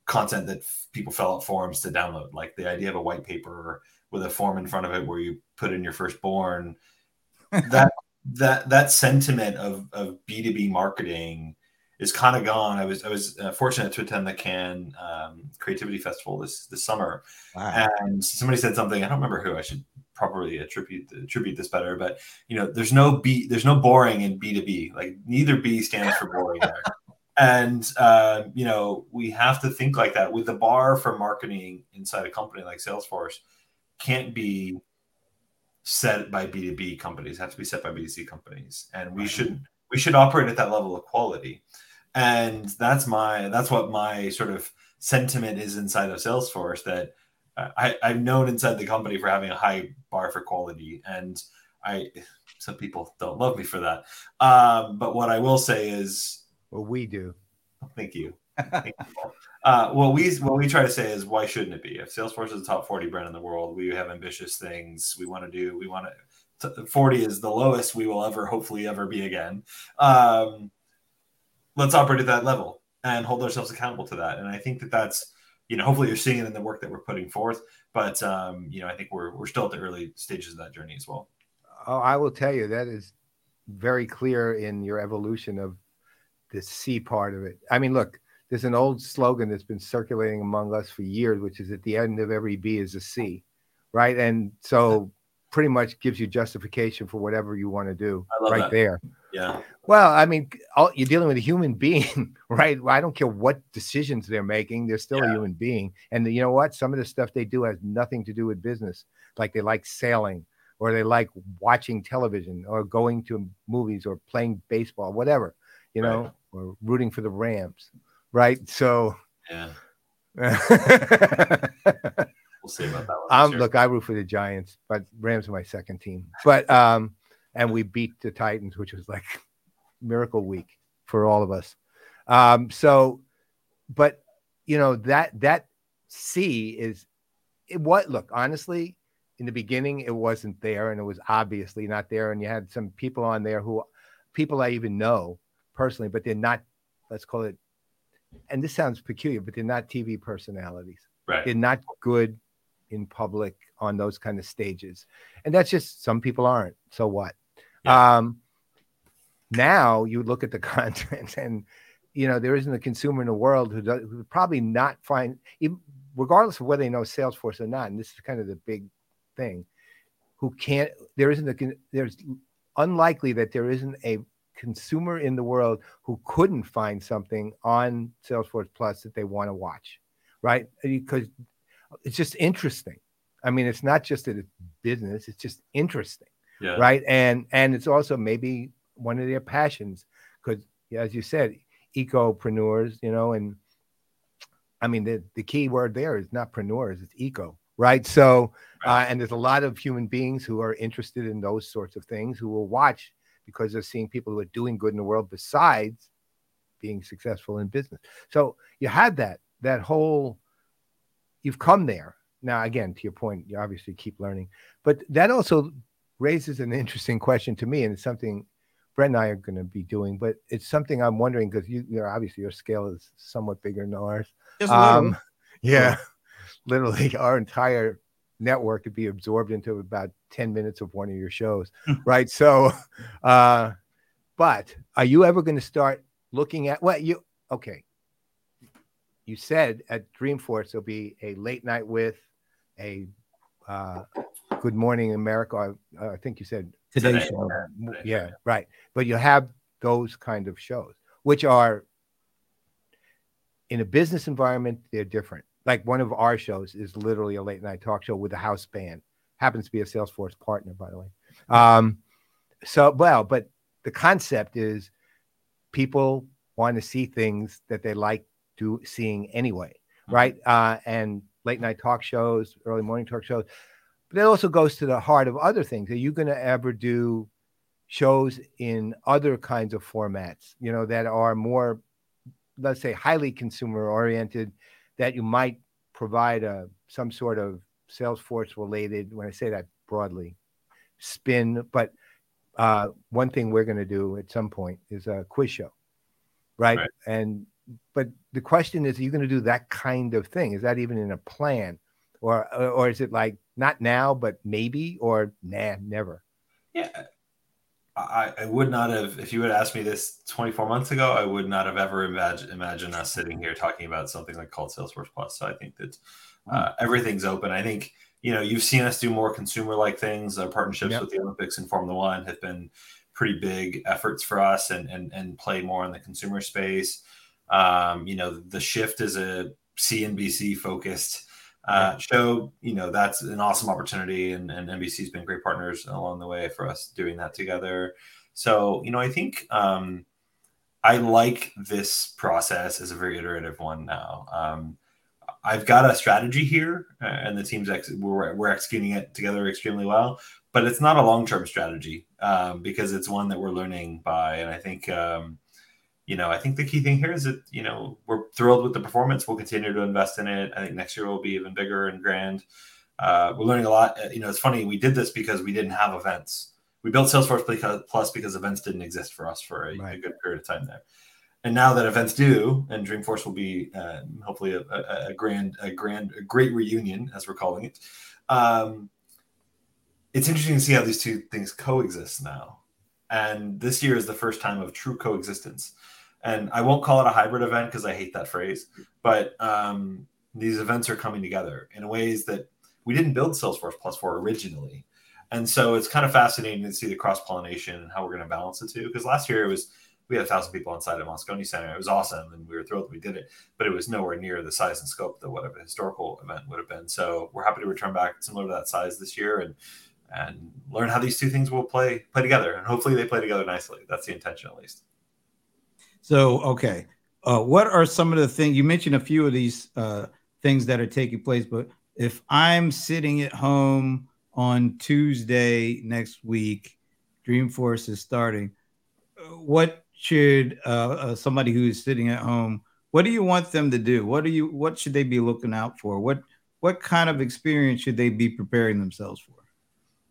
content that people fill out forms to download. Like the idea of a white paper with a form in front of it where you put in your firstborn. that that that sentiment of of B two B marketing is kind of gone. I was I was uh, fortunate to attend the Cannes um, Creativity Festival this this summer, wow. and somebody said something. I don't remember who. I should probably attribute attribute this better, but you know, there's no B, there's no boring in B two B. Like neither B stands for boring there. And uh, you know, we have to think like that. With the bar for marketing inside a company like Salesforce, can't be set by B2B companies, have to be set by B2C companies. And we should we should operate at that level of quality. And that's my that's what my sort of sentiment is inside of Salesforce that I, I've known inside the company for having a high bar for quality. And I some people don't love me for that. Um, but what I will say is well, we do. Thank you. Uh, what we what we try to say is why shouldn't it be? If Salesforce is the top 40 brand in the world, we have ambitious things we want to do. We want to 40 is the lowest we will ever hopefully ever be again. Um, let's operate at that level and hold ourselves accountable to that. And I think that that's you know hopefully you're seeing it in the work that we're putting forth. But um, you know I think we're we're still at the early stages of that journey as well. Oh, I will tell you that is very clear in your evolution of the C part of it. I mean, look, there's an old slogan that's been circulating among us for years, which is at the end of every B is a C, right? And so pretty much gives you justification for whatever you want to do right that. there. Yeah. Well, I mean, all, you're dealing with a human being, right? I don't care what decisions they're making; they're still yeah. a human being. And you know what? Some of the stuff they do has nothing to do with business. Like they like sailing, or they like watching television, or going to movies, or playing baseball, whatever, you know, right. or rooting for the Rams right? So, yeah. we'll see about that one. Um, look, I root for the Giants, but Rams are my second team. But um, and we beat the Titans, which was like miracle week for all of us. Um, so, but you know that that C is it. What look honestly, in the beginning, it wasn't there, and it was obviously not there. And you had some people on there who people I even know personally, but they're not. Let's call it and this sounds peculiar, but they're not TV personalities. Right. They're not good in public on those kind of stages. And that's just some people aren't. So what? Yeah. Um, now you look at the content and you know there isn't a consumer in the world who does who probably not find regardless of whether they know salesforce or not and this is kind of the big thing who can't there isn't a there's unlikely that there isn't a consumer in the world who couldn't find something on Salesforce Plus that they want to watch, right? Because it's just interesting. I mean, it's not just that it's business; it's just interesting, yeah. right? And and it's also maybe one of their passions because, as you said, ecopreneurs, you know, and I mean the the key word there is not preneurs; it's eco, right? So. Uh, and there's a lot of human beings who are interested in those sorts of things who will watch because they're seeing people who are doing good in the world besides being successful in business. So you had that that whole you've come there. Now again, to your point, you obviously keep learning, but that also raises an interesting question to me, and it's something Brett and I are going to be doing. But it's something I'm wondering because you, you know, obviously your scale is somewhat bigger than ours. Um, yeah, literally our entire network could be absorbed into about 10 minutes of one of your shows hmm. right? So uh but are you ever going to start looking at what you okay. You said at dreamforce there'll be a late night with a uh good morning america i, I think you said today show. Yeah right. But you have those kind of shows which are in a business environment they're different like one of our shows is literally a late night talk show with a house band. Happens to be a Salesforce partner, by the way. Um, so well, but the concept is people want to see things that they like to seeing anyway, mm-hmm. right? Uh, and late night talk shows, early morning talk shows. But it also goes to the heart of other things. Are you going to ever do shows in other kinds of formats, you know, that are more, let's say, highly consumer oriented that you might provide a some sort of Salesforce related, when I say that broadly, spin. But uh, one thing we're going to do at some point is a quiz show, right? right? And but the question is, are you going to do that kind of thing? Is that even in a plan, or or is it like not now, but maybe, or nah, never? Yeah, I, I would not have if you had asked me this 24 months ago i would not have ever imagined imagine us sitting here talking about something like called salesforce plus. So i think that uh, everything's open. I think you know you've seen us do more consumer like things. Our partnerships yep. with the olympics and formula one have been pretty big efforts for us and and, and play more in the consumer space. Um, you know the shift is a cnbc focused uh, show, you know, that's an awesome opportunity. And, and NBC's been great partners along the way for us doing that together. So, you know, I think um, I like this process as a very iterative one now. Um, I've got a strategy here, uh, and the team's ex- we're, we're executing it together extremely well. But it's not a long term strategy um, because it's one that we're learning by. And I think um, you know, I think the key thing here is that, you know, we're thrilled with the performance. We'll continue to invest in it. I think next year will be even bigger and grand. Uh, we're learning a lot. Uh, you know, it's funny. We did this because we didn't have events. We built Salesforce because, Plus because events didn't exist for us for a, right. a, good period of time there. And now that events do, and Dreamforce will be uh, hopefully a, a, a, grand, a grand, a great reunion, as we're calling it. Um, it's interesting to see how these two things coexist now. And this year is the first time of true coexistence and I won't call it a hybrid event because I hate that phrase, but um, these events are coming together in ways that we didn't build Salesforce Plus for originally. And so it's kind of fascinating to see the cross pollination and how we're going to balance the two. Because last year it was we had a thousand people inside of Moscone Center. It was awesome, and we were thrilled we did it. But it was nowhere near the size and scope that what a historical event would have been. So we're happy to return back similar to that size this year and and learn how these two things will play play together. And hopefully they play together nicely. That's the intention, at least. So, okay. Uh, what are some of the things you mentioned a few of these uh, things that are taking place, but if I'm sitting at home on Tuesday next week, Dreamforce is starting. What should uh, uh, somebody who is sitting at home? What do you want them to do? What do you? What should they be looking out for? What What kind of experience should they be preparing themselves for?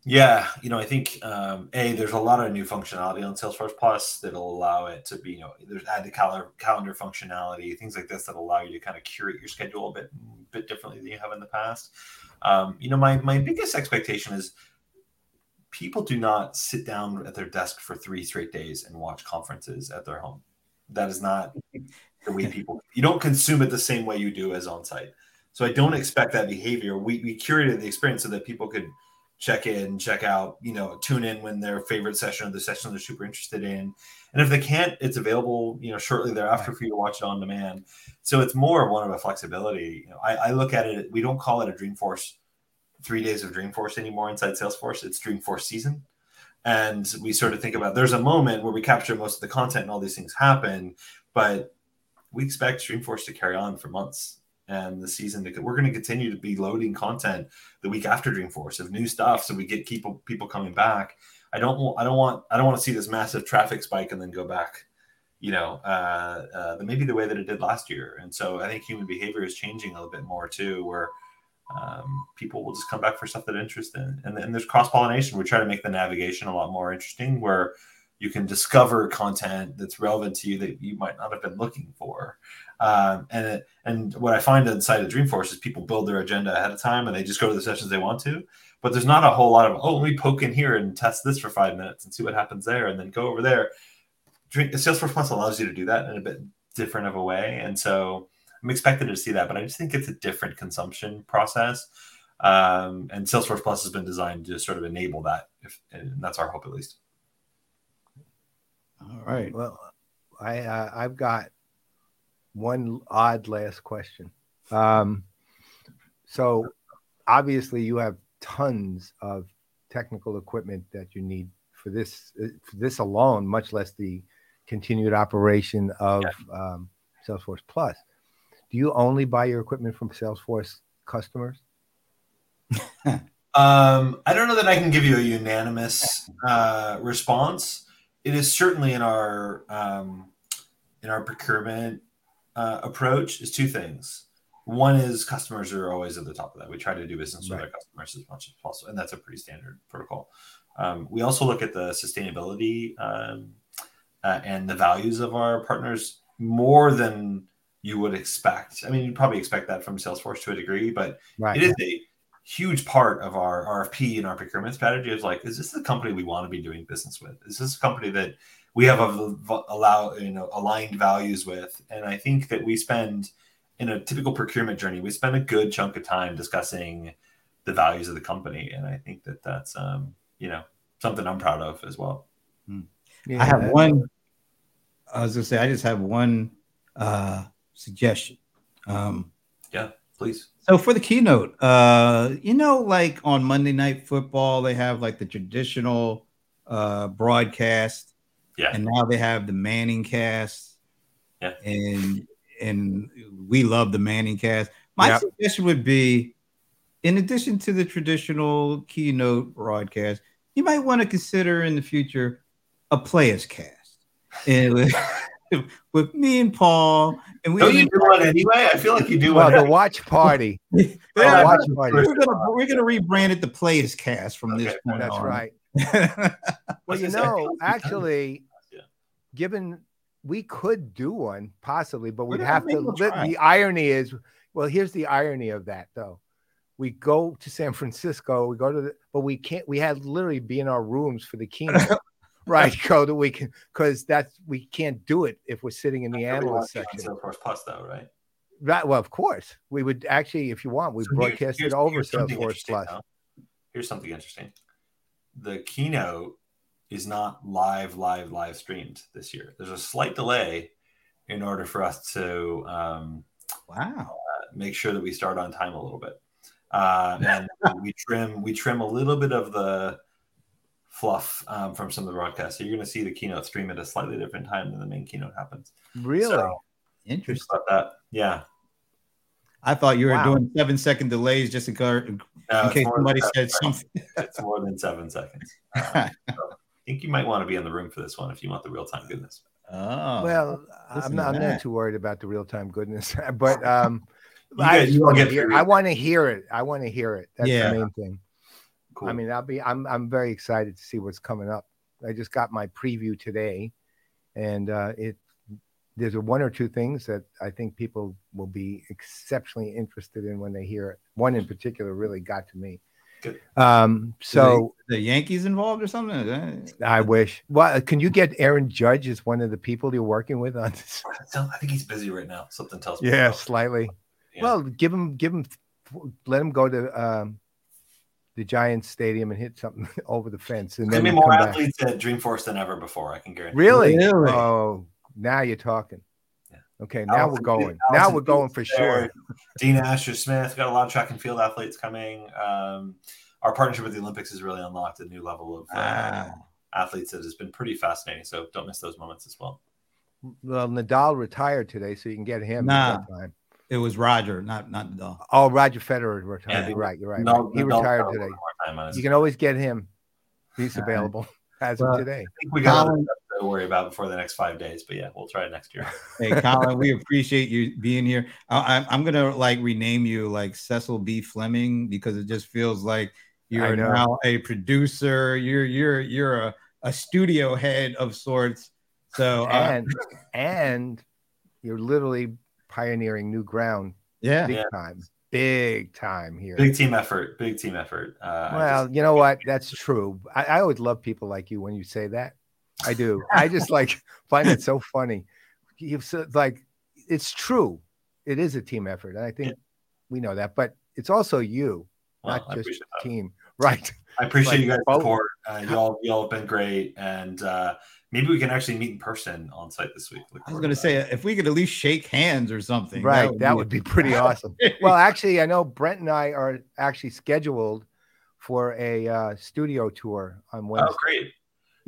Yeah, you know, I think um, a there's a lot of new functionality on Salesforce Plus that'll allow it to be, you know, there's add to calendar calendar functionality, things like this that allow you to kind of curate your schedule a bit bit differently than you have in the past. Um, you know, my my biggest expectation is people do not sit down at their desk for three straight days and watch conferences at their home. That is not the way people. You don't consume it the same way you do as on site. So I don't expect that behavior. We we curated the experience so that people could check in, check out, you know, tune in when their favorite session or the session they're super interested in. And if they can't, it's available, you know, shortly thereafter for you to watch it on demand. So it's more one of a flexibility. You know, I, I look at it, we don't call it a Dreamforce three days of Dreamforce anymore inside Salesforce. It's Dreamforce season. And we sort of think about there's a moment where we capture most of the content and all these things happen, but we expect Dreamforce to carry on for months and the season we're going to continue to be loading content the week after Dreamforce of new stuff, so we get people people coming back. I don't I don't want I don't want to see this massive traffic spike and then go back, you know, uh, uh, maybe the way that it did last year. And so I think human behavior is changing a little bit more too, where um, people will just come back for stuff that interests them. And then there's cross pollination. We try to make the navigation a lot more interesting, where you can discover content that's relevant to you that you might not have been looking for. Um, and it, and what I find inside of Dreamforce is people build their agenda ahead of time and they just go to the sessions they want to. But there's not a whole lot of oh, let me poke in here and test this for five minutes and see what happens there, and then go over there. Drink, Salesforce Plus allows you to do that in a bit different of a way, and so I'm expected to see that. But I just think it's a different consumption process, um, and Salesforce Plus has been designed to sort of enable that. If, and that's our hope, at least. All right. Well, I uh, I've got one odd last question. Um, so obviously you have tons of technical equipment that you need for this for this alone, much less the continued operation of um, Salesforce Plus. Do you only buy your equipment from Salesforce customers? um, I don't know that I can give you a unanimous uh, response it is certainly in our um, in our procurement uh, approach is two things. One is customers are always at the top of that. We try to do business right. with our customers as much as possible, and that's a pretty standard protocol. Um, we also look at the sustainability um, uh, and the values of our partners more than you would expect. I mean, you'd probably expect that from Salesforce to a degree, but right. it is a huge part of our RFP and our procurement strategy is like, is this the company we want to be doing business with? Is this a company that we have a, allow you know aligned values with? And I think that we spend in a typical procurement journey, we spend a good chunk of time discussing the values of the company, and I think that that's um, you know something I'm proud of as well. Hmm. Yeah. I have one. I was gonna say I just have one uh, suggestion. Um, yeah, please. So for the keynote, uh, you know, like on Monday Night Football, they have like the traditional uh, broadcast. Yeah. And now they have the Manning cast. Yeah. And and we love the Manning cast. My yep. suggestion would be, in addition to the traditional keynote broadcast, you might want to consider in the future a players cast. And with me and Paul, and we don't you do one anyway. I feel like you do well, one. the watch party. yeah, oh, watch party. We're gonna we're gonna rebrand it the Players Cast from okay. this point That's on. right. well, you know, actually, yeah. Given we could do one possibly, but we'd have to. The irony is, well, here's the irony of that though. We go to San Francisco, we go to the, but we can't. We had literally be in our rooms for the keynote right go that we can because that's we can't do it if we're sitting in the analyst section salesforce plus though right right well of course we would actually if you want we so broadcast it over salesforce plus here's something interesting the keynote is not live live live streamed this year there's a slight delay in order for us to um, wow uh, make sure that we start on time a little bit uh, and we trim we trim a little bit of the fluff um, from some of the broadcasts. So you're going to see the keynote stream at a slightly different time than the main keynote happens. Really so, interesting about that. Yeah. I thought you were wow. doing seven second delays just in, car, in no, case somebody said something. it's more than seven seconds. Uh, so I think you might want to be in the room for this one if you want the real time goodness. Oh, well, I'm not, I'm not too worried about the real time goodness, but um, I, want hear, I want to hear it. I want to hear it. That's yeah. the main thing. Cool. I mean, I'll be I'm I'm very excited to see what's coming up. I just got my preview today, and uh, it there's a one or two things that I think people will be exceptionally interested in when they hear it. One in particular really got to me. Good. Um, so the, the Yankees involved or something? I wish. Well, can you get Aaron Judge as one of the people you're working with on this? I think he's busy right now. Something tells me. Yeah, slightly. Yeah. Well, give him, give him, let him go to um, the Giants stadium and hit something over the fence. And then be more athletes back. at Dreamforce than ever before. I can guarantee. Really? really? Oh, now you're talking. Yeah. Okay, now we're going. now we're going for sure. Dina Asher Smith got a lot of track and field athletes coming. Um, our partnership with the Olympics has really unlocked a new level of uh, ah. athletes that has been pretty fascinating. So don't miss those moments as well. Well, Nadal retired today, so you can get him. Nah. It was Roger, not not Nadal. Oh, Roger Federer retired. Yeah, you're right. You're right. No, he retired today. You can always get him. He's available. as Well, of today. I think we got other Colin- stuff to worry about before the next five days, but yeah, we'll try it next year. Hey, Colin, we appreciate you being here. I, I'm, I'm gonna like rename you like Cecil B. Fleming because it just feels like you're now a producer. You're you're you're a, a studio head of sorts. So uh, And and you're literally pioneering new ground yeah, big Yeah. time. Big time here. Big team effort. Big team effort. Uh, Well, just- you know what? That's true. I, I always love people like you when you say that. I do. I just like find it so funny. You've said like it's true. It is a team effort. And I think Yeah. we know that, but it's also you, well, I not just appreciate that. team. Right. I appreciate like you guys' both- support. Uh, y'all, y'all have been great, and uh, maybe we can actually meet in person on site this week. Look I was gonna say that. if we could at least shake hands or something. Right. That would be pretty awesome. Well, actually, I know Brent and I are actually scheduled for a uh, studio tour on Wednesday. Oh, great!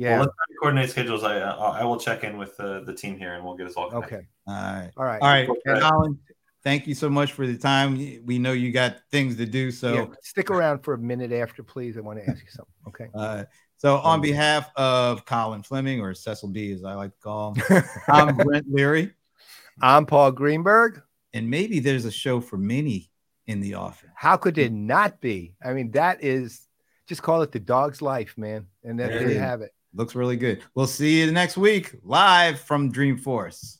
Yeah. Well, let's try to coordinate schedules. I, I I will check in with the, the team here, and we'll get us all connected. okay. All right. All right. All right. Right. Colin, thank you so much for the time. We know you got things to do. So yeah. Stick around for a minute after, please. I want to ask you something. Okay. Uh, so, on behalf of Colin Fleming, or Cecil B, as I like to call him, I'm Brent Leary, I'm Paul Greenberg. and maybe there's a show for Minnie in the office. How could it not be? I mean, that is just call it the dog's life, man. And then There there you have it. Looks really good. We'll see you next week live from Dreamforce.